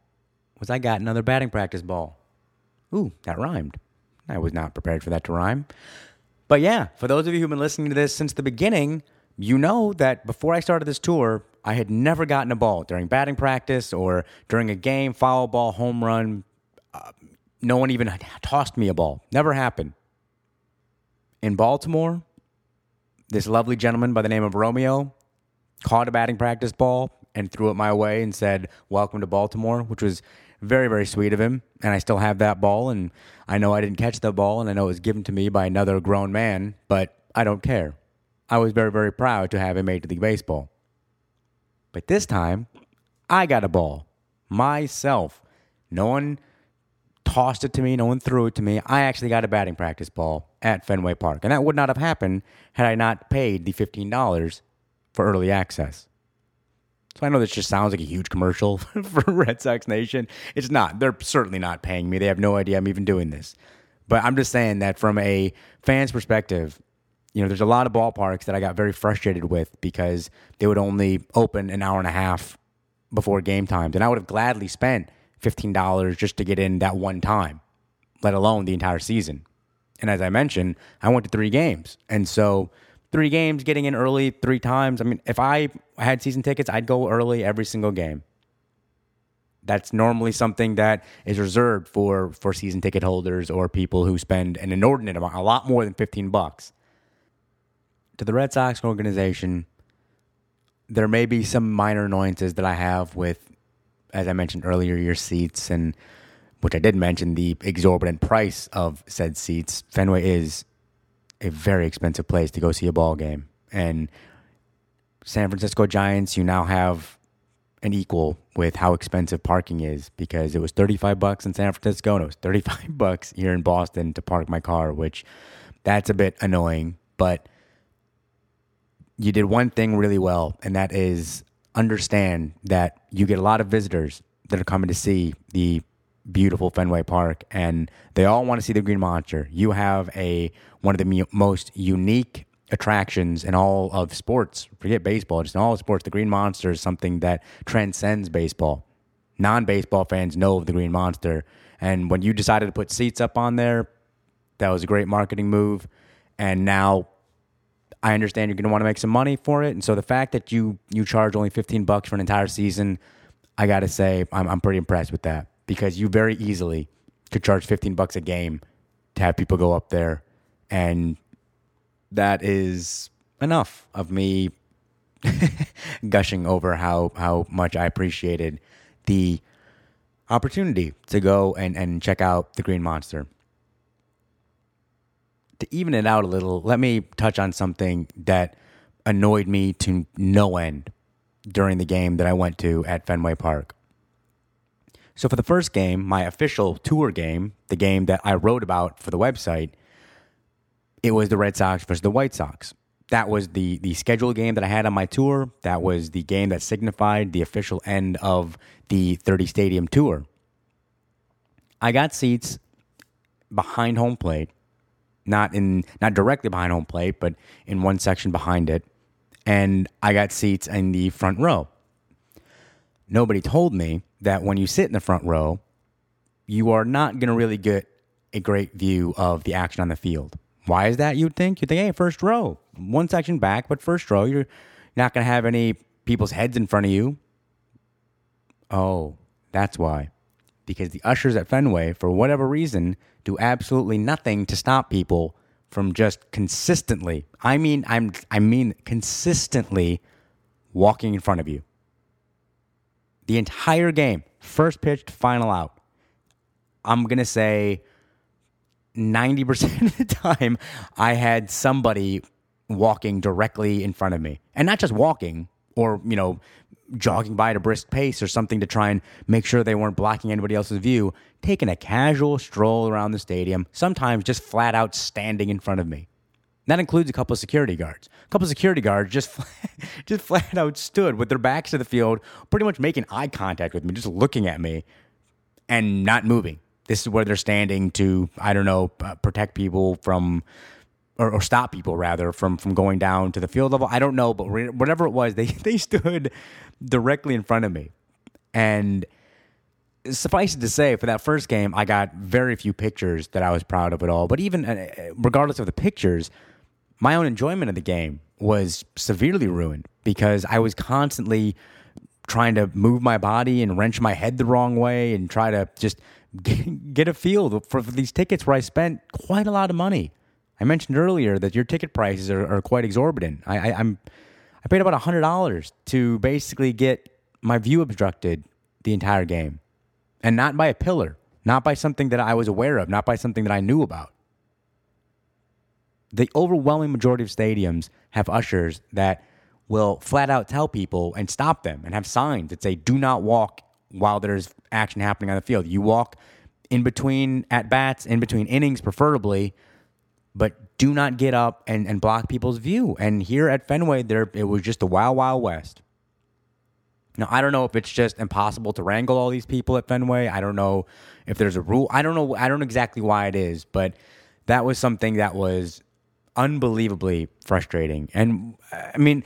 was I got another batting practice ball. Ooh, that rhymed. I was not prepared for that to rhyme. But yeah, for those of you who've been listening to this since the beginning, you know that before I started this tour, I had never gotten a ball during batting practice or during a game, foul ball, home run. Uh, no one even tossed me a ball. Never happened. In Baltimore, this lovely gentleman by the name of Romeo caught a batting practice ball and threw it my way and said, Welcome to Baltimore, which was very, very sweet of him. And I still have that ball. And I know I didn't catch the ball and I know it was given to me by another grown man, but I don't care. I was very, very proud to have a Major League Baseball. But this time, I got a ball myself. No one tossed it to me. No one threw it to me. I actually got a batting practice ball at Fenway Park. And that would not have happened had I not paid the $15 for early access. So I know this just sounds like a huge commercial for Red Sox Nation. It's not. They're certainly not paying me. They have no idea I'm even doing this. But I'm just saying that from a fan's perspective, you know, there's a lot of ballparks that I got very frustrated with because they would only open an hour and a half before game times. And I would have gladly spent $15 just to get in that one time, let alone the entire season. And as I mentioned, I went to three games. And so, three games, getting in early three times. I mean, if I had season tickets, I'd go early every single game. That's normally something that is reserved for, for season ticket holders or people who spend an inordinate amount, a lot more than 15 bucks. To the Red Sox organization, there may be some minor annoyances that I have with, as I mentioned earlier, your seats and which I did mention the exorbitant price of said seats. Fenway is a very expensive place to go see a ball game. And San Francisco Giants, you now have an equal with how expensive parking is because it was 35 bucks in San Francisco and it was 35 bucks here in Boston to park my car, which that's a bit annoying, but you did one thing really well and that is understand that you get a lot of visitors that are coming to see the beautiful Fenway Park, and they all want to see the Green Monster. You have a one of the mu- most unique attractions in all of sports. Forget baseball, just in all sports. The Green Monster is something that transcends baseball. Non-baseball fans know of the Green Monster, and when you decided to put seats up on there, that was a great marketing move. And now I understand you're going to want to make some money for it, and so the fact that you you charge only 15 bucks for an entire season, I got to say I'm I'm pretty impressed with that because you very easily could charge 15 bucks a game to have people go up there and that is enough of me gushing over how how much I appreciated the opportunity to go and, and check out the Green Monster. To even it out a little, let me touch on something that annoyed me to no end during the game that I went to at Fenway Park. So for the first game, my official tour game, the game that I wrote about for the website, it was the Red Sox versus the White Sox. That was the the scheduled game that I had on my tour. That was the game that signified the official end of the 30 stadium tour. I got seats behind home plate, not in not directly behind home plate, but in one section behind it, and I got seats in the front row. Nobody told me that when you sit in the front row, you are not going to really get a great view of the action on the field. Why is that? You'd think you'd think, hey, first row, one section back, but first row, you're not going to have any people's heads in front of you. Oh, that's why. Because the ushers at Fenway, for whatever reason, do absolutely nothing to stop people from just consistently. I mean, I'm I mean consistently walking in front of you. The entire game, first pitch to final out. I'm gonna say 90% of the time, I had somebody walking directly in front of me. And not just walking or, you know, jogging by at a brisk pace or something to try and make sure they weren't blocking anybody else's view, taking a casual stroll around the stadium, sometimes just flat out standing in front of me. That includes a couple of security guards. A couple of security guards just just flat out stood with their backs to the field, pretty much making eye contact with me, just looking at me and not moving. This is where they're standing to, I don't know, uh, protect people from, or, or, stop people rather from from going down to the field level. I don't know, but whatever it was, they they stood directly in front of me, and suffice it to say, for that first game, I got very few pictures that I was proud of at all. But even uh, regardless of the pictures, my own enjoyment of the game was severely ruined because I was constantly trying to move my body and wrench my head the wrong way and try to just get a feel for these tickets where I spent quite a lot of money. I mentioned earlier that your ticket prices are, are quite exorbitant. I, I, I'm I paid about hundred dollars to basically get my view obstructed the entire game, and not by a pillar, not by something that I was aware of, not by something that I knew about. The overwhelming majority of stadiums have ushers that will flat out tell people and stop them and have signs that say "Do not walk while there's action happening on the field. You walk in between at bats, in between innings, preferably, but do not get up and, and block people's view. And here at Fenway, there it was just the wild, wild west. Now I don't know if it's just impossible to wrangle all these people at Fenway. I don't know if there's a rule. I don't know. I don't know exactly why it is, but that was something that was unbelievably frustrating. And I mean,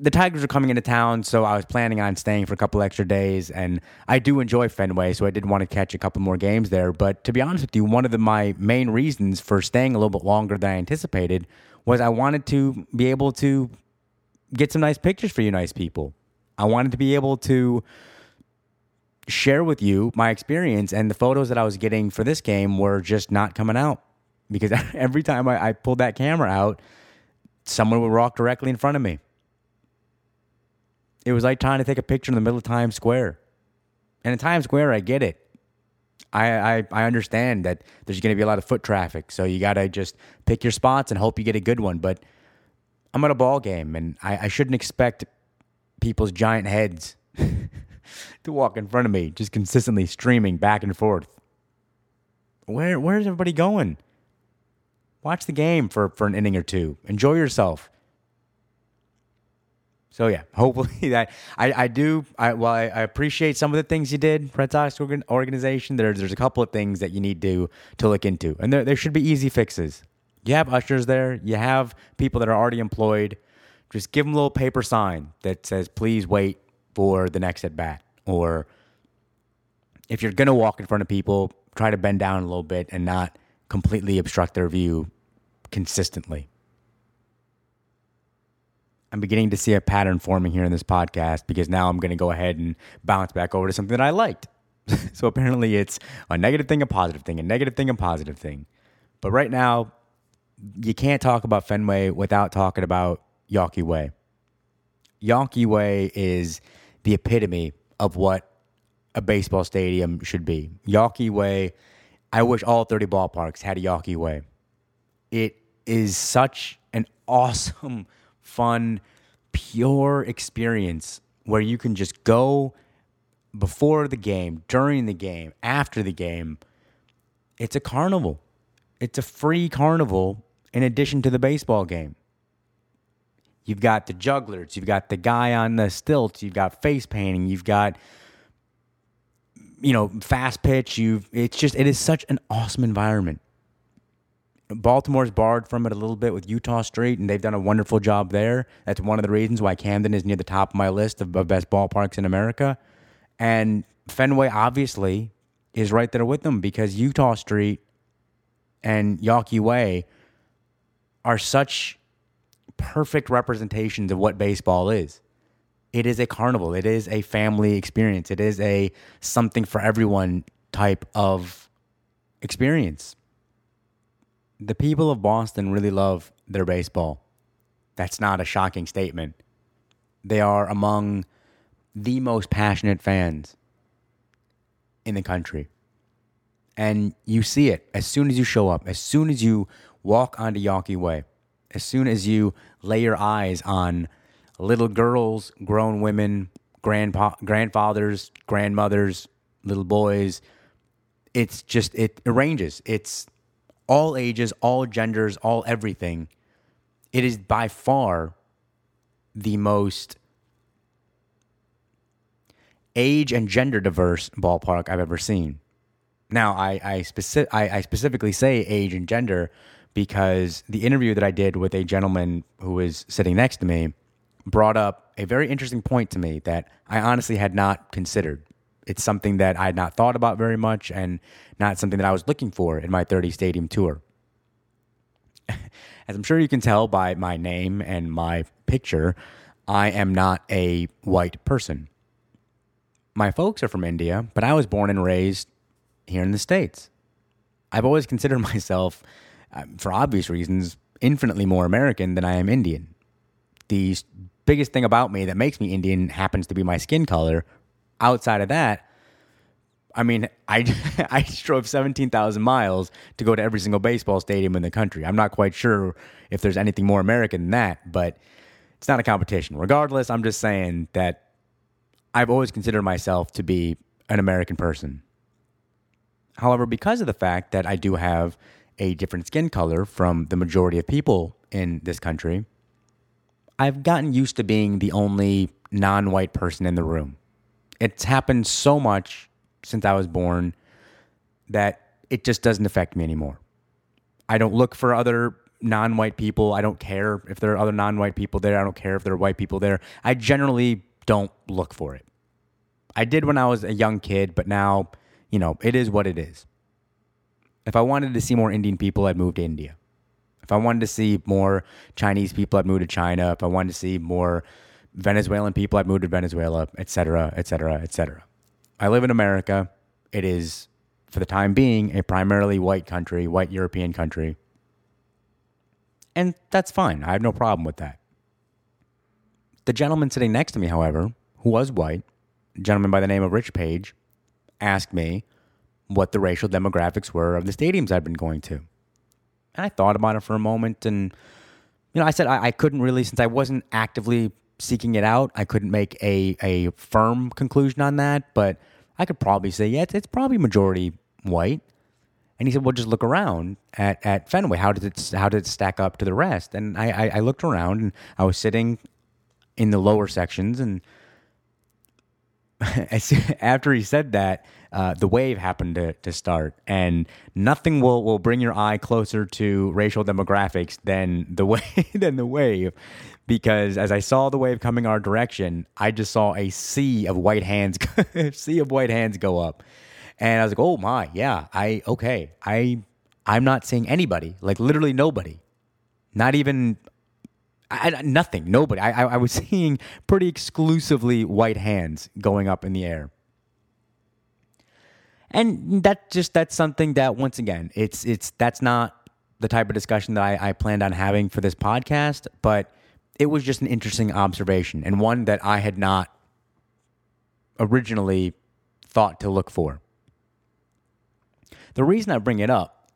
the Tigers are coming into town, so I was planning on staying for a couple extra days. And I do enjoy Fenway, so I did want to catch a couple more games there. But to be honest with you, one of the, my main reasons for staying a little bit longer than I anticipated was I wanted to be able to get some nice pictures for you, nice people. I wanted to be able to share with you my experience, and the photos that I was getting for this game were just not coming out because every time I, I pulled that camera out, someone would walk directly in front of me. It was like trying to take a picture in the middle of Times Square. And in Times Square, I get it. I, I, I understand that there's going to be a lot of foot traffic, so you got to just pick your spots and hope you get a good one. But I'm at a ball game, and I, I shouldn't expect people's giant heads to walk in front of me, just consistently streaming back and forth. Where where's everybody going? Watch the game for, for an inning or two. Enjoy yourself. So yeah, hopefully that I, I do. I well, I, I, appreciate some of the things you did, Red Sox organization. There's there's a couple of things that you need to to look into, and there there should be easy fixes. You have ushers there. You have people that are already employed. Just give them a little paper sign that says, "Please wait for the next at bat." Or if you're gonna walk in front of people, try to bend down a little bit and not completely obstruct their view consistently. I'm beginning to see a pattern forming here in this podcast because now I'm going to go ahead and bounce back over to something that I liked. so apparently it's a negative thing, a positive thing, a negative thing, a positive thing. But right now, you can't talk about Fenway without talking about Yawkey Way. Yawkey Way is the epitome of what a baseball stadium should be. Yawkey Way, I wish all 30 ballparks had a Yawkey Way. It is such an awesome fun, pure experience where you can just go before the game, during the game, after the game. It's a carnival. It's a free carnival in addition to the baseball game. You've got the jugglers, you've got the guy on the stilts, you've got face painting, you've got you know, fast pitch, you've it's just it is such an awesome environment. Baltimore's borrowed from it a little bit with Eutaw Street, and they've done a wonderful job there. That's one of the reasons why Camden is near the top of my list of, of best ballparks in America. And Fenway, obviously, is right there with them because Eutaw Street and Yawkey Way are such perfect representations of what baseball is. It is a carnival. It is a family experience. It is a something for everyone type of experience. The people of Boston really love their baseball. That's not a shocking statement. They are among the most passionate fans in the country. And you see it as soon as you show up, as soon as you walk onto Yawkey Way, as soon as you lay your eyes on little girls, grown women, grandpa, grandfathers, grandmothers, little boys. It's just, it arranges. It's all ages, all genders, all everything. It is by far the most age and gender diverse ballpark I've ever seen. Now, I I, speci- I, I specifically say age and gender because the interview that I did with a gentleman who was sitting next to me brought up a very interesting point to me that I honestly had not considered. It's something that I had not thought about very much and not something that I was looking for in my 30 stadium tour. As I'm sure you can tell by my name and my picture, I am not a white person. My folks are from India, but I was born and raised here in the States. I've always considered myself, uh, for obvious reasons, infinitely more American than I am Indian. The s- biggest thing about me that makes me Indian happens to be my skin color. Outside of that, I mean, I I drove seventeen thousand miles to go to every single baseball stadium in the country. I'm not quite sure if there's anything more American than that, but it's not a competition. Regardless, I'm just saying that I've always considered myself to be an American person. However, because of the fact that I do have a different skin color from the majority of people in this country, I've gotten used to being the only non white person in the room. It's happened so much since I was born that it just doesn't affect me anymore. I don't look for other non white people. I don't care if there are other non white people there. I don't care if there are white people there. I generally don't look for it. I did when I was a young kid, but now, you know, it is what it is. If I wanted to see more Indian people, I'd move to India. If I wanted to see more Chinese people, I'd move to China. If I wanted to see more Venezuelan people, I'd move to Venezuela, et cetera, et cetera, et cetera. I live in America. It is, for the time being, a primarily white country, white European country. And that's fine. I have no problem with that. The gentleman sitting next to me, however, who was white, a gentleman by the name of Rich Page, asked me what the racial demographics were of the stadiums I'd been going to. And I thought about it for a moment and you know, I said I, I couldn't really since I wasn't actively seeking it out, I couldn't make a, a firm conclusion on that, but I could probably say, yeah, it's, it's probably majority white. And he said, "Well, just look around at, at Fenway. How did it how did it stack up to the rest?" And I, I, I looked around, and I was sitting in the lower sections, and after he said that, uh, the wave happened to, to start, and nothing will, will bring your eye closer to racial demographics than the wave than the wave, because as I saw the wave coming our direction, I just saw a sea of white hands, sea of white hands go up, and I was like, oh my, yeah, I okay, I I'm not seeing anybody, like literally nobody, not even I- nothing, nobody. I, I, I was seeing pretty exclusively white hands going up in the air, and that just that's something that once again, it's it's that's not the type of discussion that I, I planned on having for this podcast, but it was just an interesting observation and one that I had not originally thought to look for. The reason I bring it up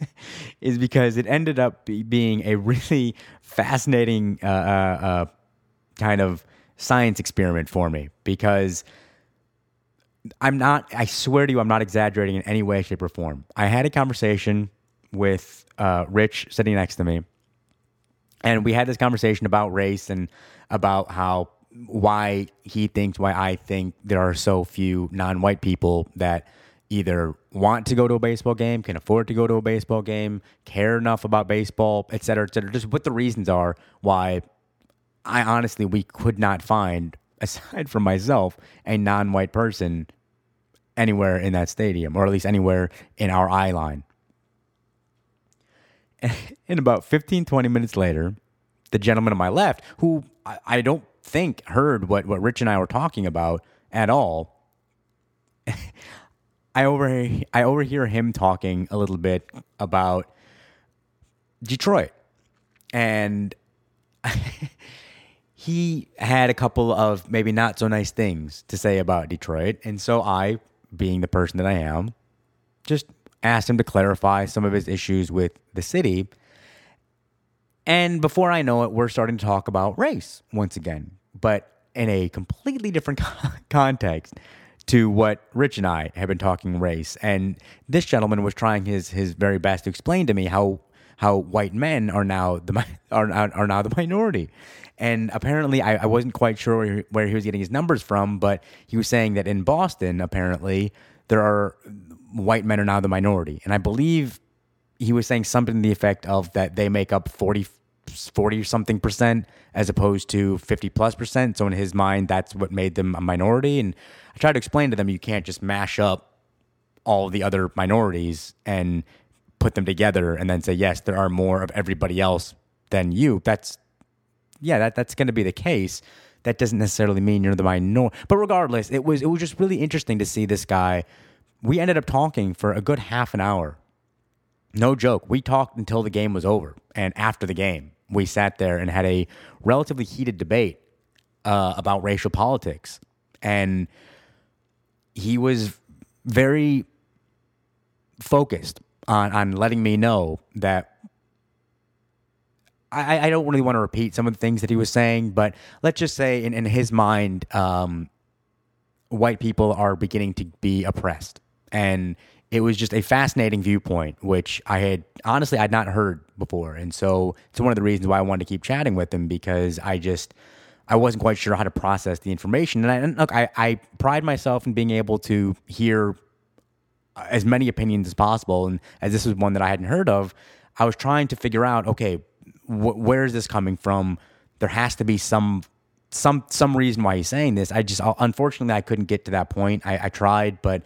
is because it ended up be, being a really fascinating uh, uh, uh, kind of science experiment for me because I'm not, I swear to you, I'm not exaggerating in any way, shape, or form. I had a conversation with uh, Rich sitting next to me, and we had this conversation about race and about how why he thinks why I think there are so few non-white people that either want to go to a baseball game, can afford to go to a baseball game, care enough about baseball, et cetera, et cetera. Just what the reasons are why I honestly we could not find, aside from myself, a non-white person anywhere in that stadium, or at least anywhere in our eye line. And about 15, 20 minutes later, the gentleman on my left, who I, I don't think heard what, what Rich and I were talking about at all, I over I overhear him talking a little bit about Detroit, and he had a couple of maybe not so nice things to say about Detroit, and so I, being the person that I am, just asked him to clarify some of his issues with the city. And before I know it, we're starting to talk about race once again, but in a completely different context to what Rich and I have been talking race. And this gentleman was trying his his very best to explain to me how how white men are now the are are now the minority. And apparently, I, I wasn't quite sure where, where he was getting his numbers from, but he was saying that in Boston, apparently, there are white men are now the minority. And I believe he was saying something to the effect of that they make up 40, 40 something percent as opposed to 50 plus percent. So in his mind, that's what made them a minority. And I tried to explain to them you can't just mash up all the other minorities and put them together and then say, yes, there are more of everybody else than you. That's, yeah, that, that's going to be the case. That doesn't necessarily mean you're the minority. But regardless, it was, it was just really interesting to see this guy. We ended up talking for a good half an hour no joke. We talked until the game was over. And after the game, we sat there and had a relatively heated debate uh, about racial politics. And he was very focused on, on letting me know that I, I don't really want to repeat some of the things that he was saying, but let's just say in, in his mind, um, white people are beginning to be oppressed. And it was just a fascinating viewpoint, which I had honestly I'd not heard before, and so it's one of the reasons why I wanted to keep chatting with him because I just I wasn't quite sure how to process the information. And, I, and look, I, I pride myself in being able to hear uh, as many opinions as possible, and as this was one that I hadn't heard of, I was trying to figure out okay, wh- where is this coming from? There has to be some some some reason why he's saying this. I just uh, unfortunately I couldn't get to that point. I, I tried, but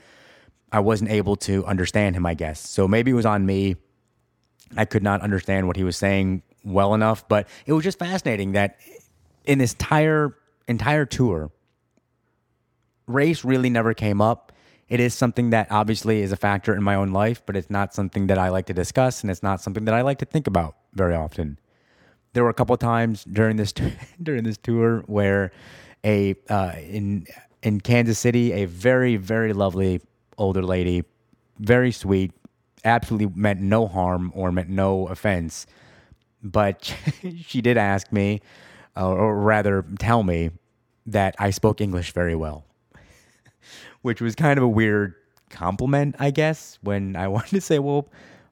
I wasn't able to understand him, I guess. So maybe it was on me. I could not understand what he was saying well enough, but it was just fascinating that in this entire entire tour, race really never came up. It is something that obviously is a factor in my own life, but it's not something that I like to discuss, and it's not something that I like to think about very often. There were a couple times during this during this tour where a uh, in in Kansas City, a very very lovely older lady, very sweet, absolutely meant no harm or meant no offense. But she did ask me, or rather tell me, that I spoke English very well, which was kind of a weird compliment, I guess, when I wanted to say, well,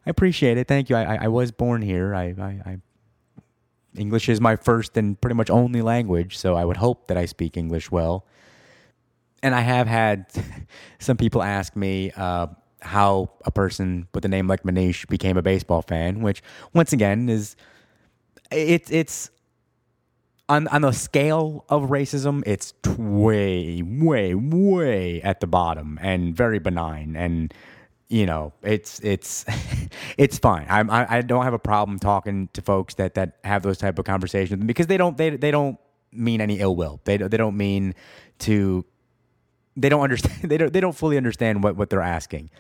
I appreciate it. Thank you. I, I, I was born here. I, I, I English is my first and pretty much only language, so I would hope that I speak English well and I have had some people ask me uh, how a person with a name like Muneesh became a baseball fan, which once again is it's it's on on the scale of racism, it's way way way at the bottom and very benign and. You know, it's it's it's fine. I'm, I I don't have a problem talking to folks that, that have those type of conversations because they don't they they don't mean any ill will. They they don't mean to they don't understand they don't they don't fully understand what, what they're asking.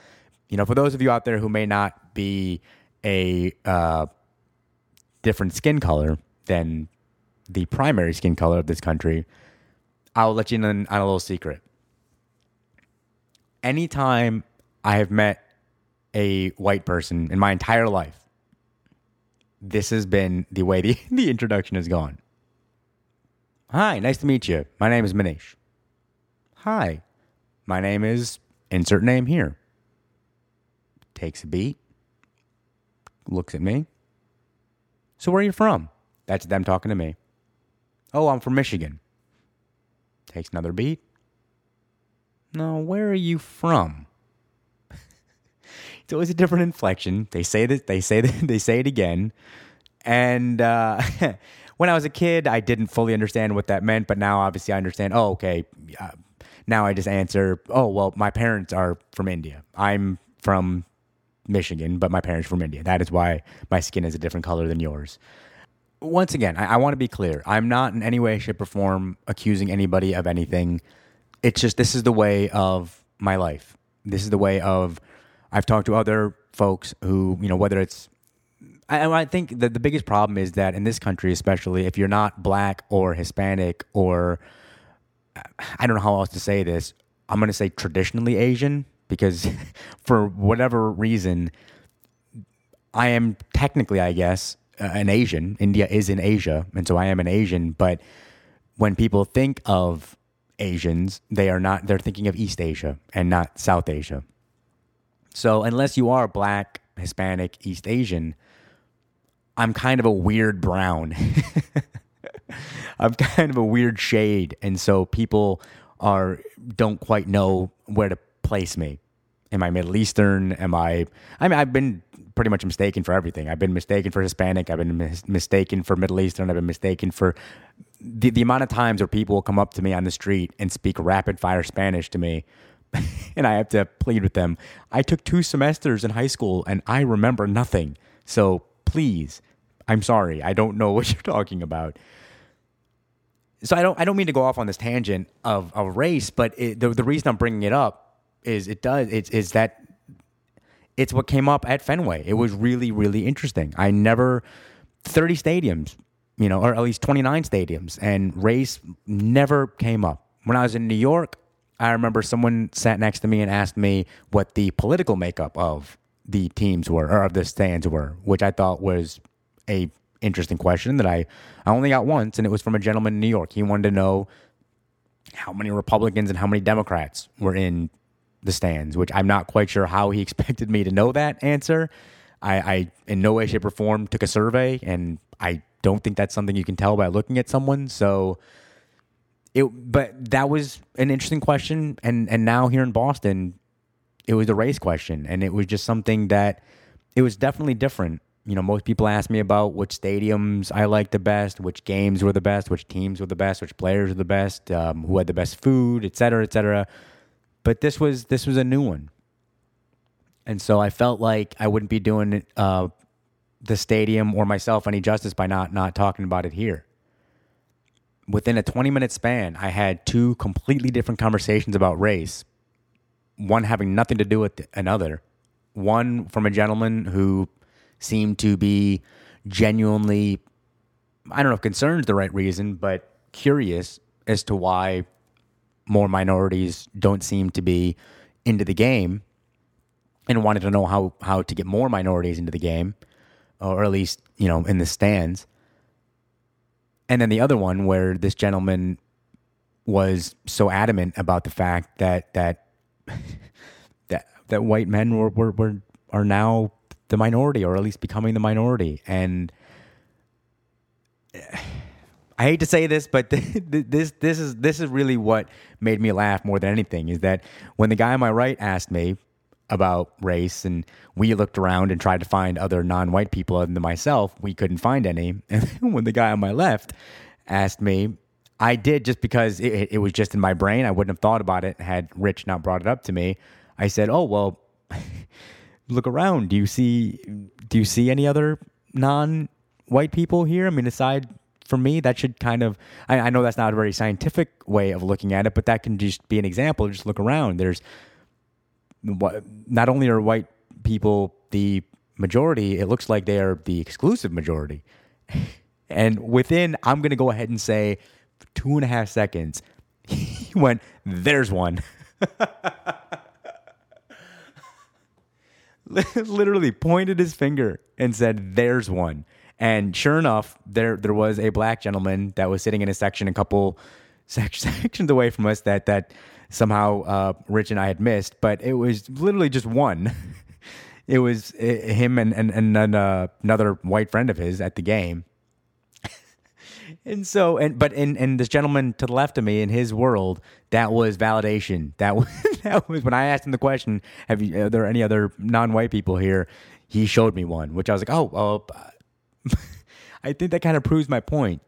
You know, for those of you out there who may not be a uh, different skin color than the primary skin color of this country, I'll let you in on a little secret. Anytime I have met a white person in my entire life, this has been the way the, the introduction has gone. Hi, nice to meet you. My name is Muneesh. Hi, my name is insert name here. Takes a beat, looks at me. So, where are you from? That's them talking to me. Oh, I'm from Michigan. Takes another beat. No, where are you from? it's always a different inflection. They say that they say that they say it again. And uh, when I was a kid, I didn't fully understand what that meant, but now obviously I understand. Oh, okay. Uh, now I just answer, oh well, my parents are from India. I'm from Michigan, but my parents are from India. That is why my skin is a different color than yours. Once again, I, I want to be clear. I'm not in any way, shape, or form accusing anybody of anything. It's just this is the way of my life. This is the way of I've talked to other folks who, you know, whether it's I, I think that the biggest problem is that in this country, especially if you're not black or Hispanic or I don't know how else to say this. I'm going to say traditionally Asian because for whatever reason, I am technically, I guess, uh, an Asian. India is in Asia, and so I am an Asian. But when people think of Asians, they are not, they're thinking of East Asia and not South Asia. So unless you are black, Hispanic, East Asian, I'm kind of a weird brown. I'm kind of a weird shade, and so people are don't quite know where to place me. Am I Middle Eastern? Am I? I mean, I've been pretty much mistaken for everything. I've been mistaken for Hispanic. I've been mis- mistaken for Middle Eastern. I've been mistaken for the the amount of times where people will come up to me on the street and speak rapid fire Spanish to me. and I have to plead with them. I took two semesters in high school and I remember nothing. So please, I'm sorry. I don't know what you're talking about so I don't I don't mean to go off on this tangent of of race, but it, the the reason I'm bringing it up is it does it's is that it's what came up at Fenway. It was really really interesting. I never 30 stadiums, you know, or at least 29 stadiums, and race never came up. When I was in New York, I remember someone sat next to me and asked me what the political makeup of the teams were or of the stands were, which I thought was a interesting question that I, I only got once, and it was from a gentleman in New York. He wanted to know how many Republicans and how many Democrats were in the stands, which I'm not quite sure how he expected me to know that answer. I, I in no way, shape, or form took a survey, and I don't think that's something you can tell by looking at someone. So, it, but that was an interesting question, and and now here in Boston, it was the race question, and it was just something that it was definitely different you know, most people ask me about which stadiums I like the best, which games were the best, which teams were the best, which players were the best, um, who had the best food, et cetera, et cetera. But this was this was a new one, and so I felt like I wouldn't be doing uh, the stadium or myself any justice by not not talking about it here. Within a twenty minute span, I had two completely different conversations about race, one having nothing to do with another. One from a gentleman who seem to be genuinely, I don't know if concerned is the right reason, but curious as to why more minorities don't seem to be into the game and wanted to know how, how to get more minorities into the game, or at least, you know, in the stands. And then the other one where this gentleman was so adamant about the fact that that that that white men were, were, were are now the minority or at least becoming the minority. And I hate to say this, but this this is this is really what made me laugh more than anything is that when the guy on my right asked me about race and we looked around and tried to find other non-white people other than myself, we couldn't find any. And when the guy on my left asked me, I did just because it, it was just in my brain. I wouldn't have thought about it had Rich not brought it up to me. I said, "Oh well." look around. Do you see do you see any other non white people here? I mean, aside from me, that should kind of I, I, know that's not a very scientific way of looking at it, but that can just be an example. Just look around. There's not only are white people the majority, it looks like they are the exclusive majority. And within, I'm going to go ahead and say, two and a half seconds, he went, "There's one." literally pointed his finger and said, "There's one." And sure enough, there there was a black gentleman that was sitting in a section a couple sections away from us that that somehow uh, Rich and I had missed, but it was literally just one. it was uh, him and and, and another white friend of his at the game. And so and but in in this gentleman to the left of me in his world that was validation that was that was when i asked him the question have you are there any other non-white people here he showed me one which i was like oh oh i think that kind of proves my point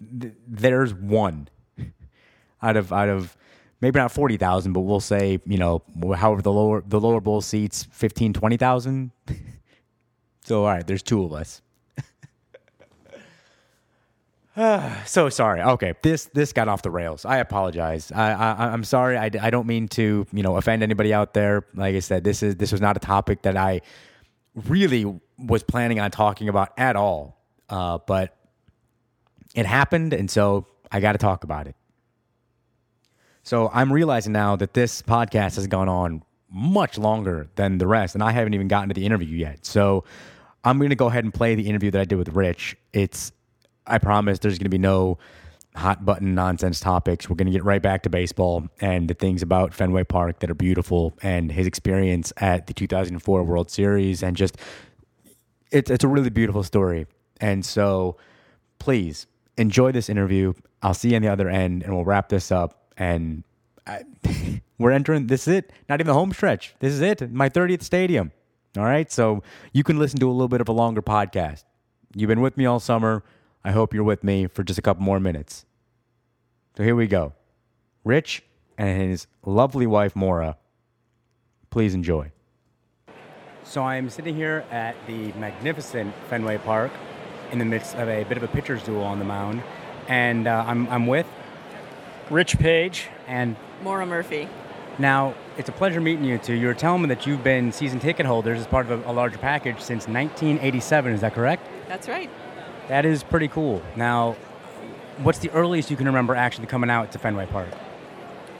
there's one out of out of maybe not 40,000, but we'll say, you know, however the lower the lower bowl seats 15 20,000. so all right, there's two of us. so sorry. Okay, this this got off the rails. I apologize. I, I I'm sorry. I, I don't mean to you know offend anybody out there. Like I said, this is this was not a topic that I really was planning on talking about at all. Uh, but it happened, and so I got to talk about it. So I'm realizing now that this podcast has gone on much longer than the rest, and I haven't even gotten to the interview yet. So I'm going to go ahead and play the interview that I did with Rich. It's, I promise, there's going to be no hot button nonsense topics. We're going to get right back to baseball and the things about Fenway Park that are beautiful and his experience at the 2004 World Series and just it's it's a really beautiful story. And so please enjoy this interview. I'll see you on the other end and we'll wrap this up and I, we're entering this is it. Not even the home stretch. This is it. My 30th stadium. All right? So you can listen to a little bit of a longer podcast. You've been with me all summer. I hope you're with me for just a couple more minutes. So here we go. Rich and his lovely wife, Maura. Please enjoy. So I am sitting here at the magnificent Fenway Park in the midst of a bit of a pitcher's duel on the mound. And uh, I'm, I'm with, Rich Page. and Maura Murphy. now it's a pleasure meeting you two. You were telling me that you've been season ticket holders as part of a, a larger package since 1987. Is that correct? That's right. That is pretty cool. Now, what's the earliest you can remember actually coming out to Fenway Park?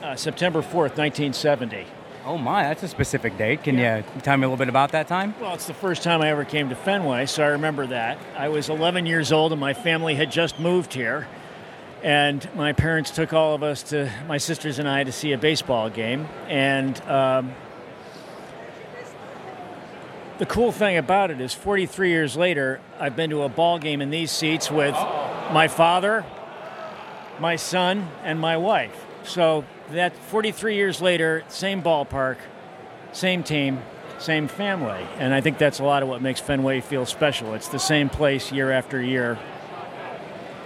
Uh, September 4th, 1970. Oh my, that's a specific date. Can you tell me a little bit about that time? Well, it's the first time I ever came to Fenway, so I remember that. I was 11 years old and my family had just moved here. And my parents took all of us to, my sisters and I, to see a baseball game. And um, the cool thing about it is 43 years later, I've been to a ball game in these seats with my father, my son, and my wife. So that 43 years later, same ballpark, same team, same family. And I think that's a lot of what makes Fenway feel special. It's the same place year after year.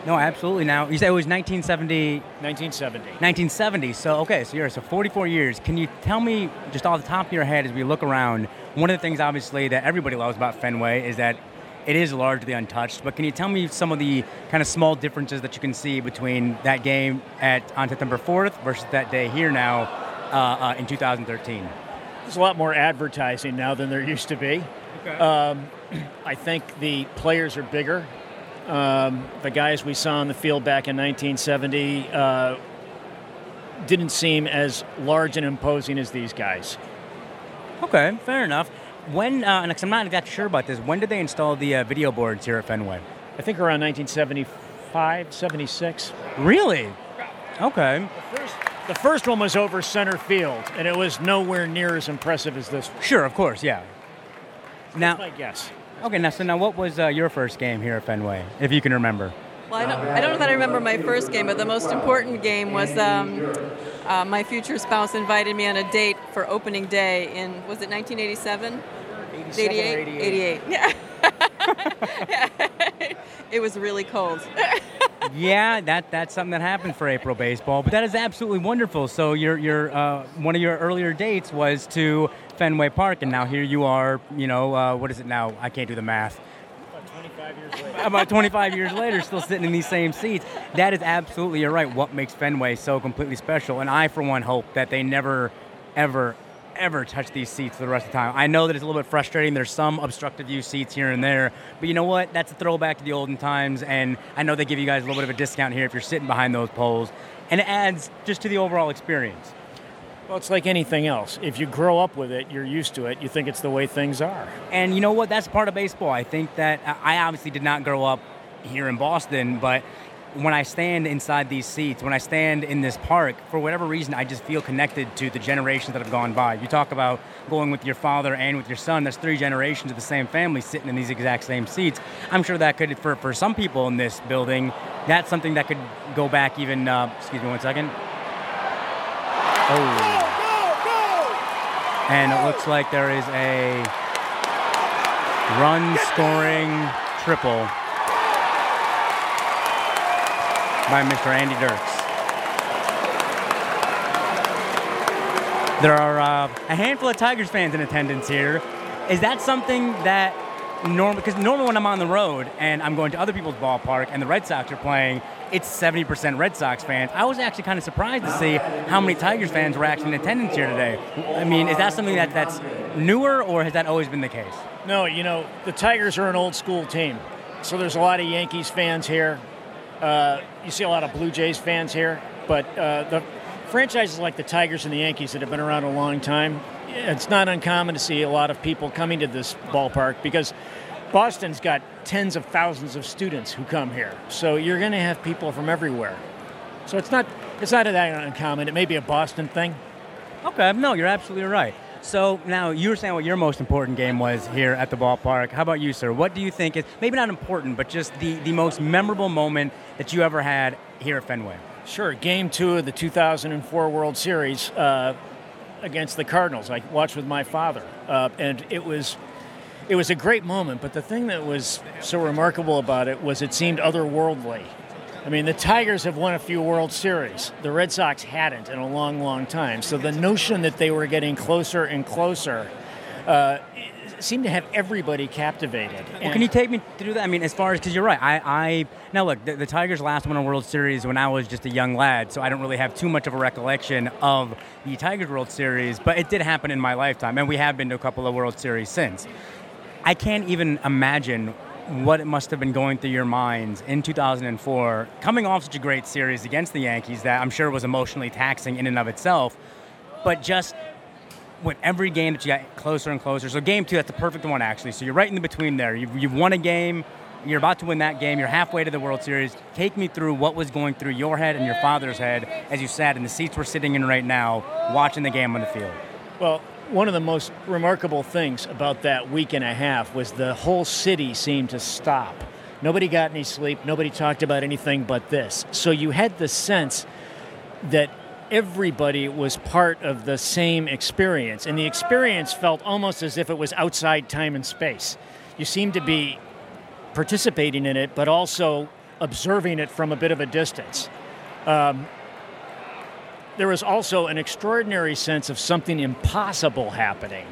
No, absolutely. Now, you said it was 1970, 1970. 1970. So, okay, so you're so 44 years. Can you tell me, just off the top of your head, as we look around, one of the things obviously that everybody loves about Fenway is that it is largely untouched. But can you tell me some of the kind of small differences that you can see between that game at on September 4th versus that day here now uh, uh, in 2013? There's a lot more advertising now than there used to be. Um, I think the players are bigger. Um, the guys we saw on the field back in 1970 uh, didn't seem as large and imposing as these guys. Okay, fair enough. When, uh, and I'm not exactly sure about this, when did they install the uh, video boards here at Fenway? I think around 1975, 76. Really? Okay. First, the first one was over center field, and it was nowhere near as impressive as this one. Sure, of course, yeah. Now, I guess. okay, now, so now what was uh, your first game here at Fenway, if you can remember? Well, I don't, I don't know that I remember my first game, but the most important game was um, uh, my future spouse invited me on a date for opening day in, was it 1987? 88? 88. Yeah. it was really cold. yeah, that that's something that happened for April baseball, but that is absolutely wonderful. So your your uh, one of your earlier dates was to Fenway Park, and now here you are. You know, uh, what is it now? I can't do the math. About 25 years later, still sitting in these same seats. That is absolutely, you're right, what makes Fenway so completely special. And I, for one, hope that they never, ever, ever touch these seats for the rest of the time. I know that it's a little bit frustrating. There's some obstructive view seats here and there. But you know what? That's a throwback to the olden times. And I know they give you guys a little bit of a discount here if you're sitting behind those poles. And it adds just to the overall experience. Well, it's like anything else. If you grow up with it, you're used to it. You think it's the way things are. And you know what? That's part of baseball. I think that I obviously did not grow up here in Boston, but when I stand inside these seats, when I stand in this park, for whatever reason, I just feel connected to the generations that have gone by. You talk about going with your father and with your son, that's three generations of the same family sitting in these exact same seats. I'm sure that could, for, for some people in this building, that's something that could go back even, uh, excuse me one second. Oh. And it looks like there is a run scoring triple by Mr. Andy Dirks. There are uh, a handful of Tigers fans in attendance here. Is that something that normal? Because normally when I'm on the road and I'm going to other people's ballpark and the Red Sox are playing, it's 70% Red Sox fans. I was actually kind of surprised to see how many Tigers fans were actually in attendance here today. I mean, is that something that that's newer or has that always been the case? No, you know, the Tigers are an old school team. So there's a lot of Yankees fans here. Uh, you see a lot of Blue Jays fans here. But uh, the franchises like the Tigers and the Yankees that have been around a long time, it's not uncommon to see a lot of people coming to this ballpark because Boston's got tens of thousands of students who come here. So you're going to have people from everywhere. So it's not it's not that uncommon. It may be a Boston thing. Okay, no, you're absolutely right. So now you were saying what your most important game was here at the ballpark. How about you, sir? What do you think is maybe not important, but just the, the most memorable moment that you ever had here at Fenway? Sure. Game two of the 2004 World Series uh, against the Cardinals. I watched with my father, uh, and it was it was a great moment. But the thing that was so remarkable about it was it seemed otherworldly. I mean, the Tigers have won a few World Series. The Red Sox hadn't in a long, long time. So the notion that they were getting closer and closer uh, seemed to have everybody captivated. Well, can you take me through that? I mean, as far as because you're right. I, I now look. The, the, Tigers last won a World Series when I was just a young lad, so I don't really have too much of a recollection of the Tigers World Series. But it did happen in my lifetime, and we have been to a couple of World Series since. I can't even imagine what it must have been going through your minds in 2004, coming off such a great series against the Yankees that I'm sure was emotionally taxing in and of itself, but just with every game that you got closer and closer. So game two, that's the perfect one actually. So you're right in the between there. You've, you've won a game. You're about to win that game. You're halfway to the World Series. Take me through what was going through your head and your father's head as you sat in the seats we're sitting in right now, watching the game on the field. Well, one of the most remarkable things about that week and a half was the whole city seemed to stop. Nobody got any sleep. Nobody talked about anything but this. So you had the sense that everybody was part of the same experience. And the experience felt almost as if it was outside time and space. You seemed to be participating in it, but also observing it from a bit of a distance. Um, there was also an extraordinary sense of something impossible happening.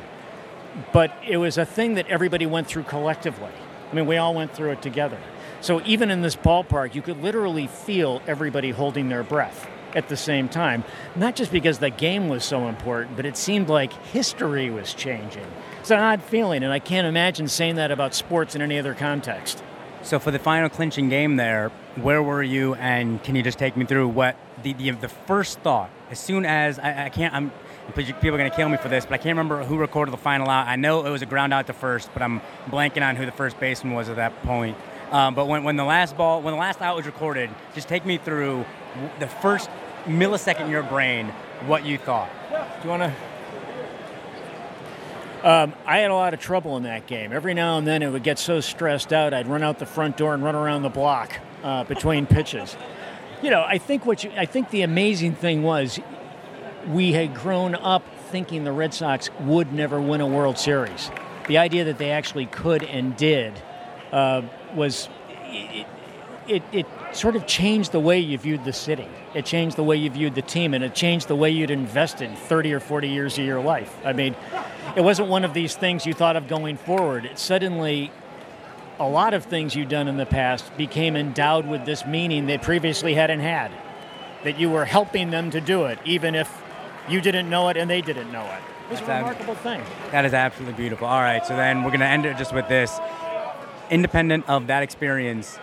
But it was a thing that everybody went through collectively. I mean, we all went through it together. So even in this ballpark, you could literally feel everybody holding their breath at the same time. Not just because the game was so important, but it seemed like history was changing. It's an odd feeling, and I can't imagine saying that about sports in any other context. So for the final clinching game there, where were you, and can you just take me through what the the, the first thought as soon as I, I can't I'm people are going to kill me for this, but I can't remember who recorded the final out. I know it was a ground out to first, but I'm blanking on who the first baseman was at that point. Um, but when, when the last ball, when the last out was recorded, just take me through the first millisecond in your brain what you thought. Do you want to? Um, I had a lot of trouble in that game. Every now and then it would get so stressed out, I'd run out the front door and run around the block uh, between pitches. You know, I think what you, I think the amazing thing was we had grown up thinking the Red Sox would never win a World Series. The idea that they actually could and did uh, was it, it, it sort of changed the way you viewed the city. It changed the way you viewed the team, and it changed the way you'd invested 30 or 40 years of your life. I mean, it wasn't one of these things you thought of going forward. It suddenly, a lot of things you've done in the past became endowed with this meaning they previously hadn't had. That you were helping them to do it, even if you didn't know it and they didn't know it. It was a remarkable thing. That is absolutely beautiful. All right, so then we're going to end it just with this. Independent of that experience,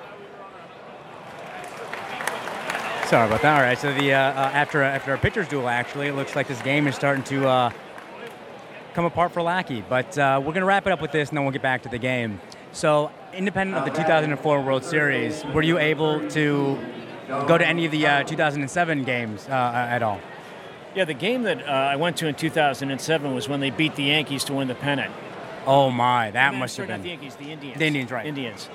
Sorry about that. All right, so the uh, uh, after after our pitchers duel, actually, it looks like this game is starting to uh, come apart for Lackey. But uh, we're going to wrap it up with this, and then we'll get back to the game. So, independent of the 2004 World Series, were you able to go to any of the uh, 2007 games uh, at all? Yeah, the game that I went to in 2007 was when they beat the Yankees to win the pennant. Oh my, that must have been not the Yankees, the Indians. The Indians, right? Indians.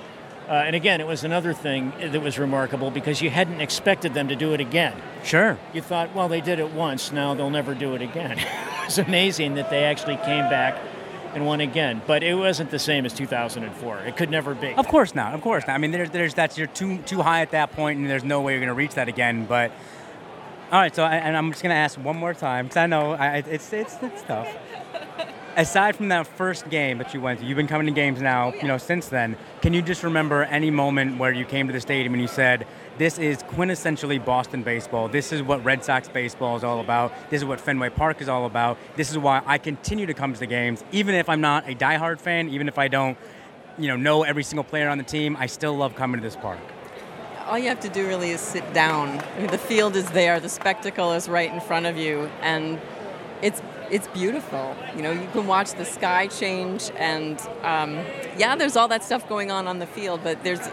Uh, and again, it was another thing that was remarkable because you hadn't expected them to do it again. Sure. You thought, well, they did it once, now they'll never do it again. it was amazing that they actually came back and won again. But it wasn't the same as 2004. It could never be. Of course not. Of course not. I mean, there's, there's that's you're too too high at that point, and there's no way you're going to reach that again. But All right, so I, and I'm just gonna ask one more time because I know I, it's it's it's tough. Aside from that first game that you went to, you've been coming to games now, oh, you know, since then. Can you just remember any moment where you came to the stadium and you said, "This is quintessentially Boston baseball. This is what Red Sox baseball is all about. This is what Fenway Park is all about. This is why I continue to come to the games, even if I'm not a diehard fan, even if I don't, you know, know every single player on the team. I still love coming to this park." all you have to do really is sit down. I mean, the field is there, the spectacle is right in front of you, and it's it's beautiful. You know, you can watch the sky change, and um, yeah, there's all that stuff going on on the field, but there's.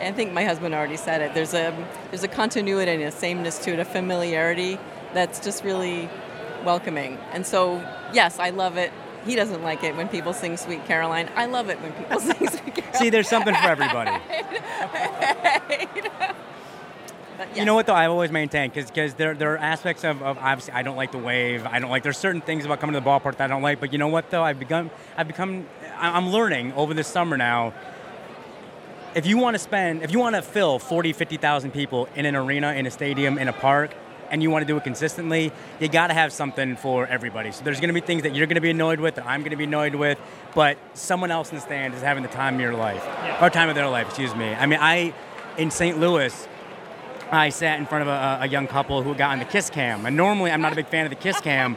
I think my husband already said it. There's a there's a continuity and a sameness to it, a familiarity that's just really welcoming. And so, yes, I love it. He doesn't like it when people sing "Sweet Caroline." I love it when people sing "Sweet Caroline." See, there's something for everybody. But You know what though? I've always maintained because because there there are aspects of, of obviously I don't like the wave. I don't like there's certain things about coming to the ballpark that I don't like. But you know what though? I've become I've become I- I'm learning over this summer now. If you want to spend if you want to fill 40 50,000 people in an arena in a stadium in a park and you want to do it consistently, you got to have something for everybody. So there's going to be things that you're going to be annoyed with that I'm going to be annoyed with, but someone else in the stand is having the time of your life or time of their life, excuse me. I mean, I in St. Louis I sat in front of a, a young couple who got on the kiss cam, and normally I'm not a big fan of the kiss cam,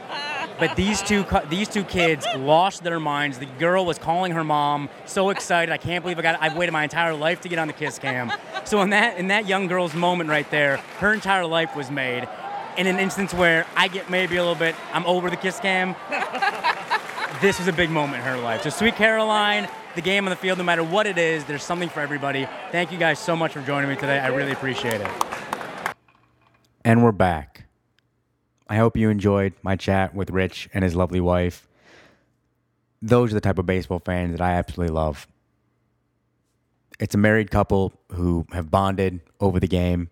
but these two these two kids lost their minds. The girl was calling her mom, so excited. I can't believe I got. I've waited my entire life to get on the kiss cam. So in that in that young girl's moment right there, her entire life was made. In an instance where I get maybe a little bit, I'm over the kiss cam. this was a big moment in her life. So Sweet Caroline, the game on the field, no matter what it is, there's something for everybody. Thank you guys so much for joining me today. I really appreciate it. And we're back. I hope you enjoyed my chat with Rich and his lovely wife. Those are the type of baseball fans that I absolutely love. It's a married couple who have bonded over the game.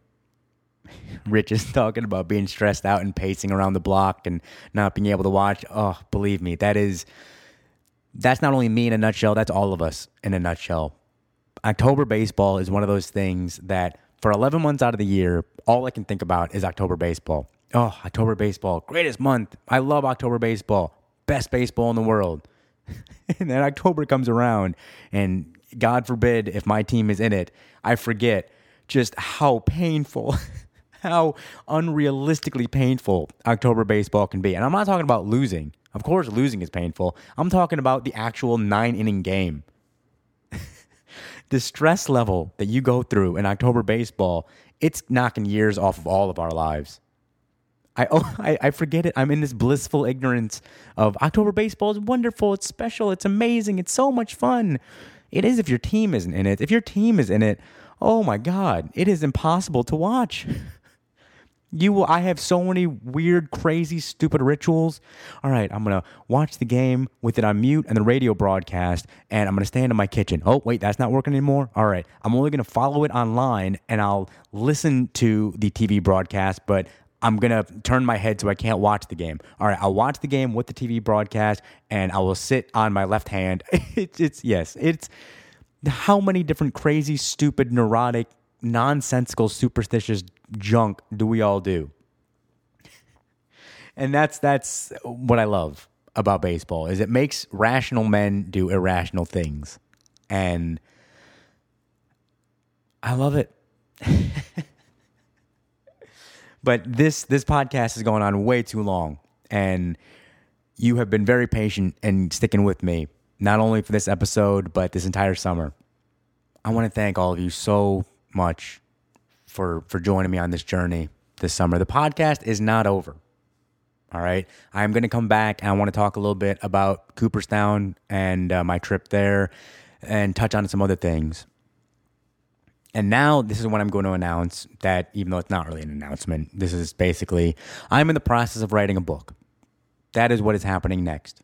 Rich is talking about being stressed out and pacing around the block and not being able to watch. Oh, believe me, that is that's not only me in a nutshell, that's all of us in a nutshell. October baseball is one of those things that for 11 months out of the year, all I can think about is October baseball. Oh, October baseball, greatest month. I love October baseball. Best baseball in the world. and then October comes around, and God forbid if my team is in it, I forget just how painful, how unrealistically painful October baseball can be. And I'm not talking about losing. Of course, losing is painful. I'm talking about the actual nine inning game the stress level that you go through in October baseball, it's knocking years off of all of our lives. I, oh, I, I forget it. I'm in this blissful ignorance of October baseball is wonderful. It's special. It's amazing. It's so much fun. It is if your team isn't in it. If your team is in it, oh my God, it is impossible to watch. You will. I have so many weird, crazy, stupid rituals. All right, I'm gonna watch the game with it on mute and the radio broadcast, and I'm gonna stand in my kitchen. Oh wait, that's not working anymore. All right, I'm only gonna follow it online, and I'll listen to the TV broadcast, but I'm gonna turn my head so I can't watch the game. All right, I'll watch the game with the TV broadcast, and I will sit on my left hand. it's, it's yes, it's how many different crazy, stupid, neurotic, nonsensical, superstitious junk do we all do? And that's that's what I love about baseball is it makes rational men do irrational things. And I love it. but this this podcast is going on way too long and you have been very patient and sticking with me not only for this episode but this entire summer. I want to thank all of you so much for for joining me on this journey this summer. The podcast is not over. All right, I'm going to come back and I want to talk a little bit about Cooperstown and uh, my trip there, and touch on some other things. And now this is when I'm going to announce that, even though it's not really an announcement, this is basically I'm in the process of writing a book. That is what is happening next.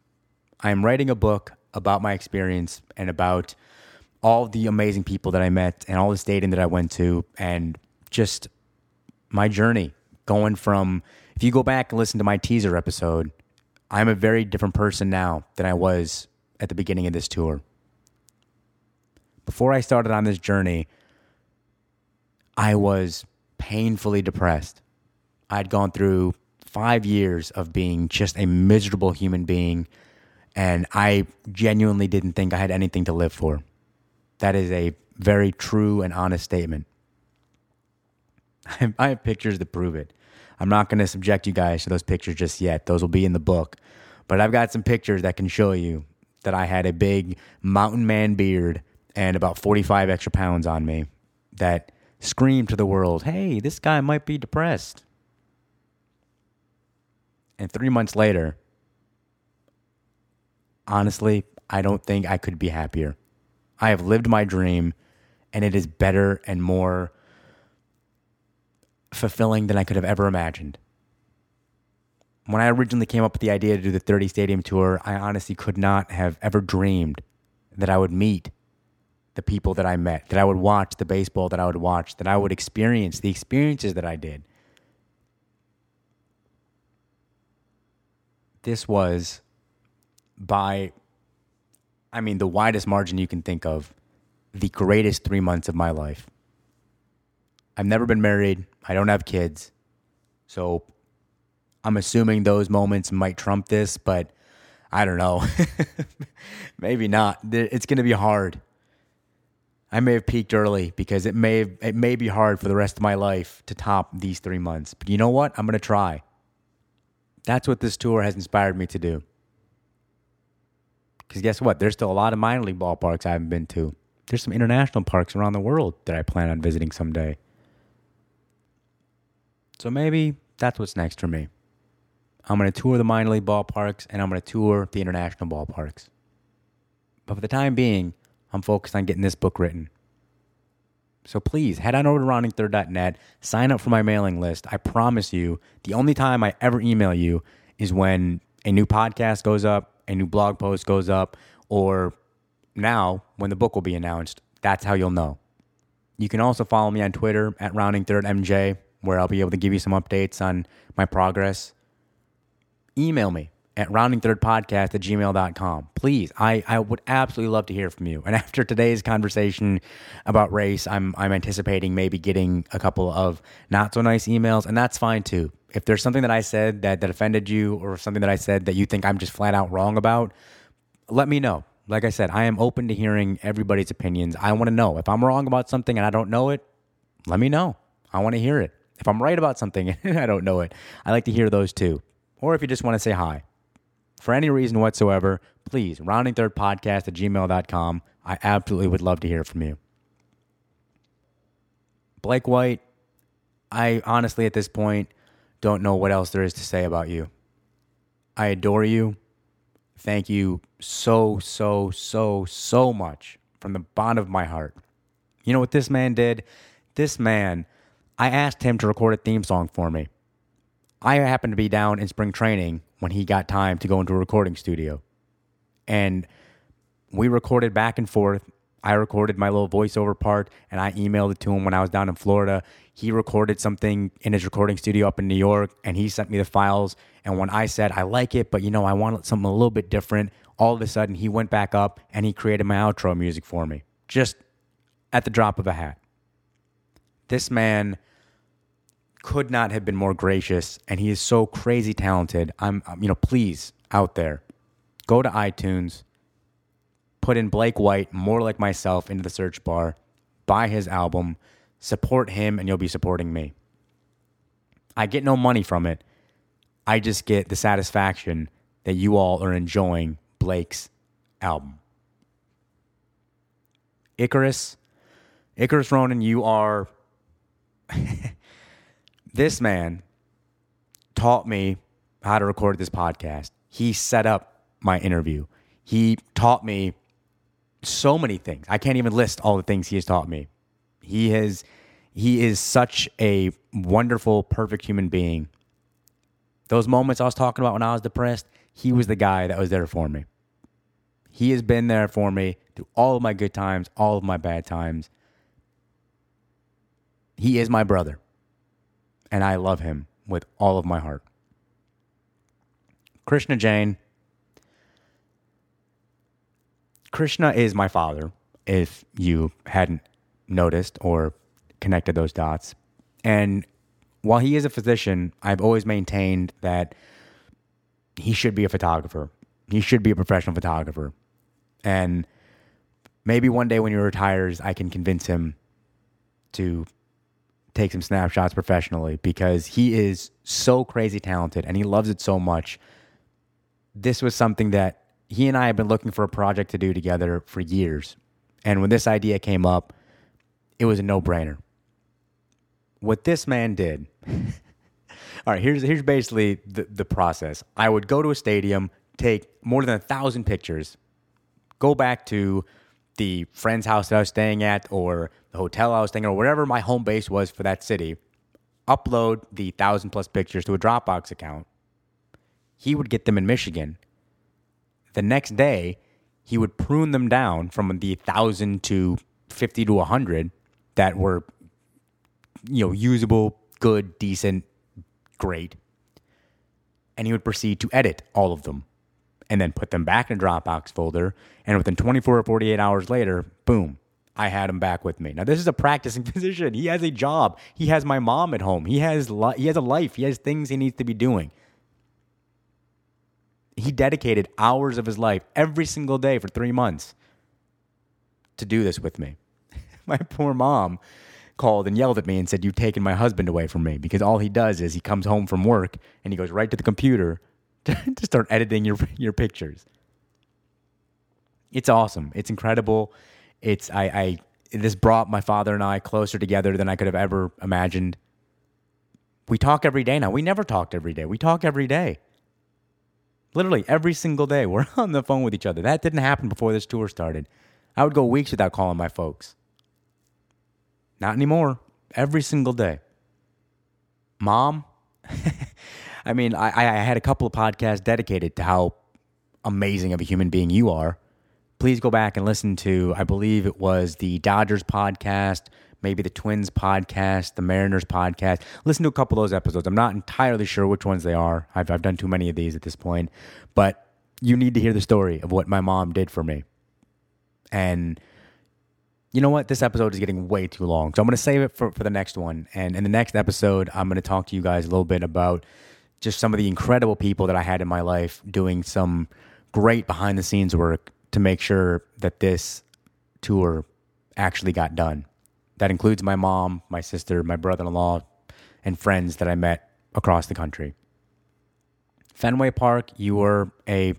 I am writing a book about my experience and about all the amazing people that I met and all the stadium that I went to and just my journey going from if you go back and listen to my teaser episode, I'm a very different person now than I was at the beginning of this tour. Before I started on this journey, I was painfully depressed. I'd gone through five years of being just a miserable human being, and I genuinely didn't think I had anything to live for. That is a very true and honest statement. I have, pictures to prove it. I'm not going to subject you guys to those pictures just yet. Those will be in the book. But I've got some pictures that can show you that I had a big mountain man beard and about 45 extra pounds on me that screamed to the world, hey, this guy might be depressed. And three months later, honestly, I don't think I could be happier. I have lived my dream, and it is better and more fulfilling than I could have ever imagined. When I originally came up with the idea to do the 30 stadium tour, I honestly could not have ever dreamed that I would meet the people that I met, that I would watch the baseball that I would watch, that I would experience the experiences that I did. This was by, I mean, the widest margin you can think of, the greatest three months of my life. I've never been married. I don't have kids. So I'm assuming those moments might trump this, but I don't know. Maybe not. It's going to be hard. I may have peaked early because it may it may be hard for the rest of my life to top these 3 months. But you know what? I'm going to try. That's what this tour has inspired me to do. Cuz guess what? There's still a lot of minor league ballparks I haven't been to. There's some international parks around the world that I plan on visiting someday. So maybe that's what's next for me. I'm going to tour the minor league ballparks and I'm going to tour the international ballparks. But for the time being, I'm focused on getting this book written. So please head on over to roundingthird.net, sign up for my mailing list. I promise you, the only time I ever email you is when a new podcast goes up, a new blog post goes up, or now when the book will be announced. That's how you'll know. You can also follow me on Twitter at roundingthirdmj where I'll be able to give you some updates on my progress. Email me at roundingthirdpodcast at gmail.com. Please, I, I would absolutely love to hear from you. And after today's conversation about race, I'm, I'm anticipating maybe getting a couple of not so nice emails, and that's fine too. If there's something that I said that, that offended you or something that I said that you think I'm just flat out wrong about, let me know. Like I said, I am open to hearing everybody's opinions. I want to know. If I'm wrong about something and I don't know it, let me know. I want to hear it. If I'm right about something and I don't know it, I like to hear those too. Or if you just want to say hi. For any reason whatsoever, please, roundingthirdpodcast at gmail.com. I absolutely would love to hear from you. Blake White, I honestly at this point don't know what else there is to say about you. I adore you. Thank you so, so, so, so much from the bottom of my heart. You know what this man did? This man I asked him to record a theme song for me. I happened to be down in spring training when he got time to go into a recording studio. And we recorded back and forth. I recorded my little voiceover part and I emailed it to him when I was down in Florida. He recorded something in his recording studio up in New York and he sent me the files. And when I said, I like it, but you know, I want something a little bit different, all of a sudden he went back up and he created my outro music for me just at the drop of a hat. This man could not have been more gracious and he is so crazy talented. I'm you know, please out there, go to iTunes, put in Blake White, more like myself into the search bar, buy his album, support him and you'll be supporting me. I get no money from it. I just get the satisfaction that you all are enjoying Blake's album. Icarus, Icarus Ronan, you are this man taught me how to record this podcast. He set up my interview. He taught me so many things. I can't even list all the things he has taught me. He has he is such a wonderful, perfect human being. Those moments I was talking about when I was depressed, he was the guy that was there for me. He has been there for me through all of my good times, all of my bad times. He is my brother and I love him with all of my heart. Krishna Jain. Krishna is my father, if you hadn't noticed or connected those dots. And while he is a physician, I've always maintained that he should be a photographer. He should be a professional photographer. And maybe one day when he retires, I can convince him to take some snapshots professionally because he is so crazy talented and he loves it so much. This was something that he and I have been looking for a project to do together for years. And when this idea came up, it was a no brainer. What this man did. All right, here's here's basically the, the process. I would go to a stadium, take more than a thousand pictures, go back to the friend's house that I was staying at or the hotel I was staying at or whatever my home base was for that city, upload the thousand plus pictures to a Dropbox account. He would get them in Michigan. The next day, he would prune them down from the thousand to 50 to 100 that were, you know, usable, good, decent, great. And he would proceed to edit all of them and then put them back in a Dropbox folder. And within 24 or 48 hours later, boom, I had him back with me. Now this is a practicing physician. He has a job. He has my mom at home. He has li- he has a life. He has things he needs to be doing. He dedicated hours of his life every single day for 3 months to do this with me. my poor mom called and yelled at me and said, You've taken my husband away from me because all he does is he comes home from work and he goes right to the computer to, start editing your, your pictures. It's awesome. It's incredible. It's, I, I, this brought my father and I closer together than I could have ever imagined. We talk every day now. We never talked every day. We talk every day. Literally every single day, we're on the phone with each other. That didn't happen before this tour started. I would go weeks without calling my folks. Not anymore. Every single day. Mom, I mean, I, I had a couple of podcasts dedicated to how amazing of a human being you are. Please go back and listen to, I believe it was the Dodgers podcast, maybe the Twins podcast, the Mariners podcast. Listen to a couple of those episodes. I'm not entirely sure which ones they are. I've, I've done too many of these at this point, but you need to hear the story of what my mom did for me. And you know what? This episode is getting way too long. So I'm going to save it for, for the next one. And in the next episode, I'm going to talk to you guys a little bit about just some of the incredible people that I had in my life doing some great behind the scenes work to make sure that this tour actually got done. That includes my mom, my sister, my brother in law, and friends that I met across the country. Fenway Park, you were a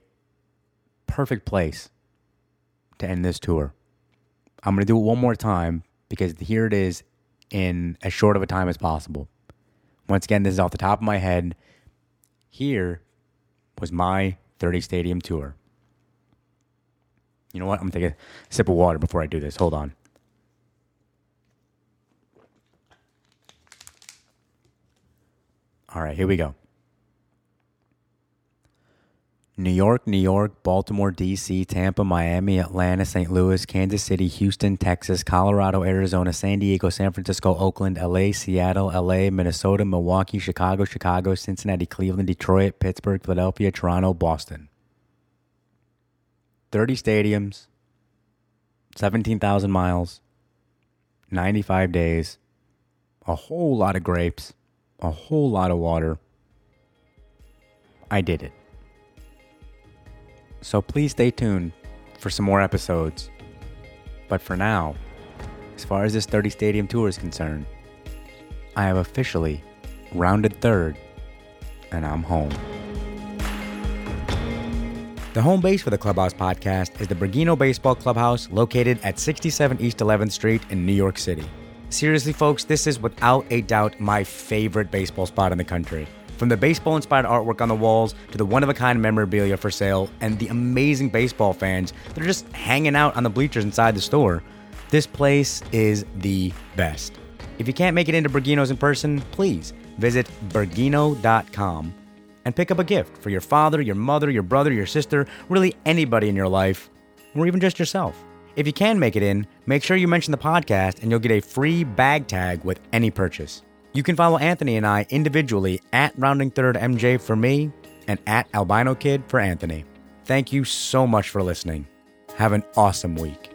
perfect place to end this tour. I'm going to do it one more time because here it is in as short of a time as possible. Once again, this is off the top of my head. Here was my 30 stadium tour. You know what? I'm to take a sip of water before I do this. Hold on. All right, here we go. New York, New York, Baltimore, D.C., Tampa, Miami, Atlanta, St. Louis, Kansas City, Houston, Texas, Colorado, Arizona, San Diego, San Francisco, Oakland, L.A., Seattle, L.A., Minnesota, Milwaukee, Chicago, Chicago, Cincinnati, Cleveland, Detroit, Pittsburgh, Philadelphia, Toronto, Boston. 30 stadiums, 17,000 miles, 95 days, a whole lot of grapes, a whole lot of water. I did it. So please stay tuned for some more episodes. But for now, as far as this 30 stadium tour is concerned, I have officially rounded third and I'm home. The home base for the Clubhouse podcast is the Bergino Baseball Clubhouse located at 67 East 11th Street in New York City. Seriously, folks, this is without a doubt my favorite baseball spot in the country. From the baseball inspired artwork on the walls to the one of a kind memorabilia for sale and the amazing baseball fans that are just hanging out on the bleachers inside the store, this place is the best. If you can't make it into Bergino's in person, please visit Bergino.com and pick up a gift for your father, your mother, your brother, your sister, really anybody in your life, or even just yourself. If you can make it in, make sure you mention the podcast and you'll get a free bag tag with any purchase. You can follow Anthony and I individually at Rounding Third MJ for me and at Albino Kid for Anthony. Thank you so much for listening. Have an awesome week.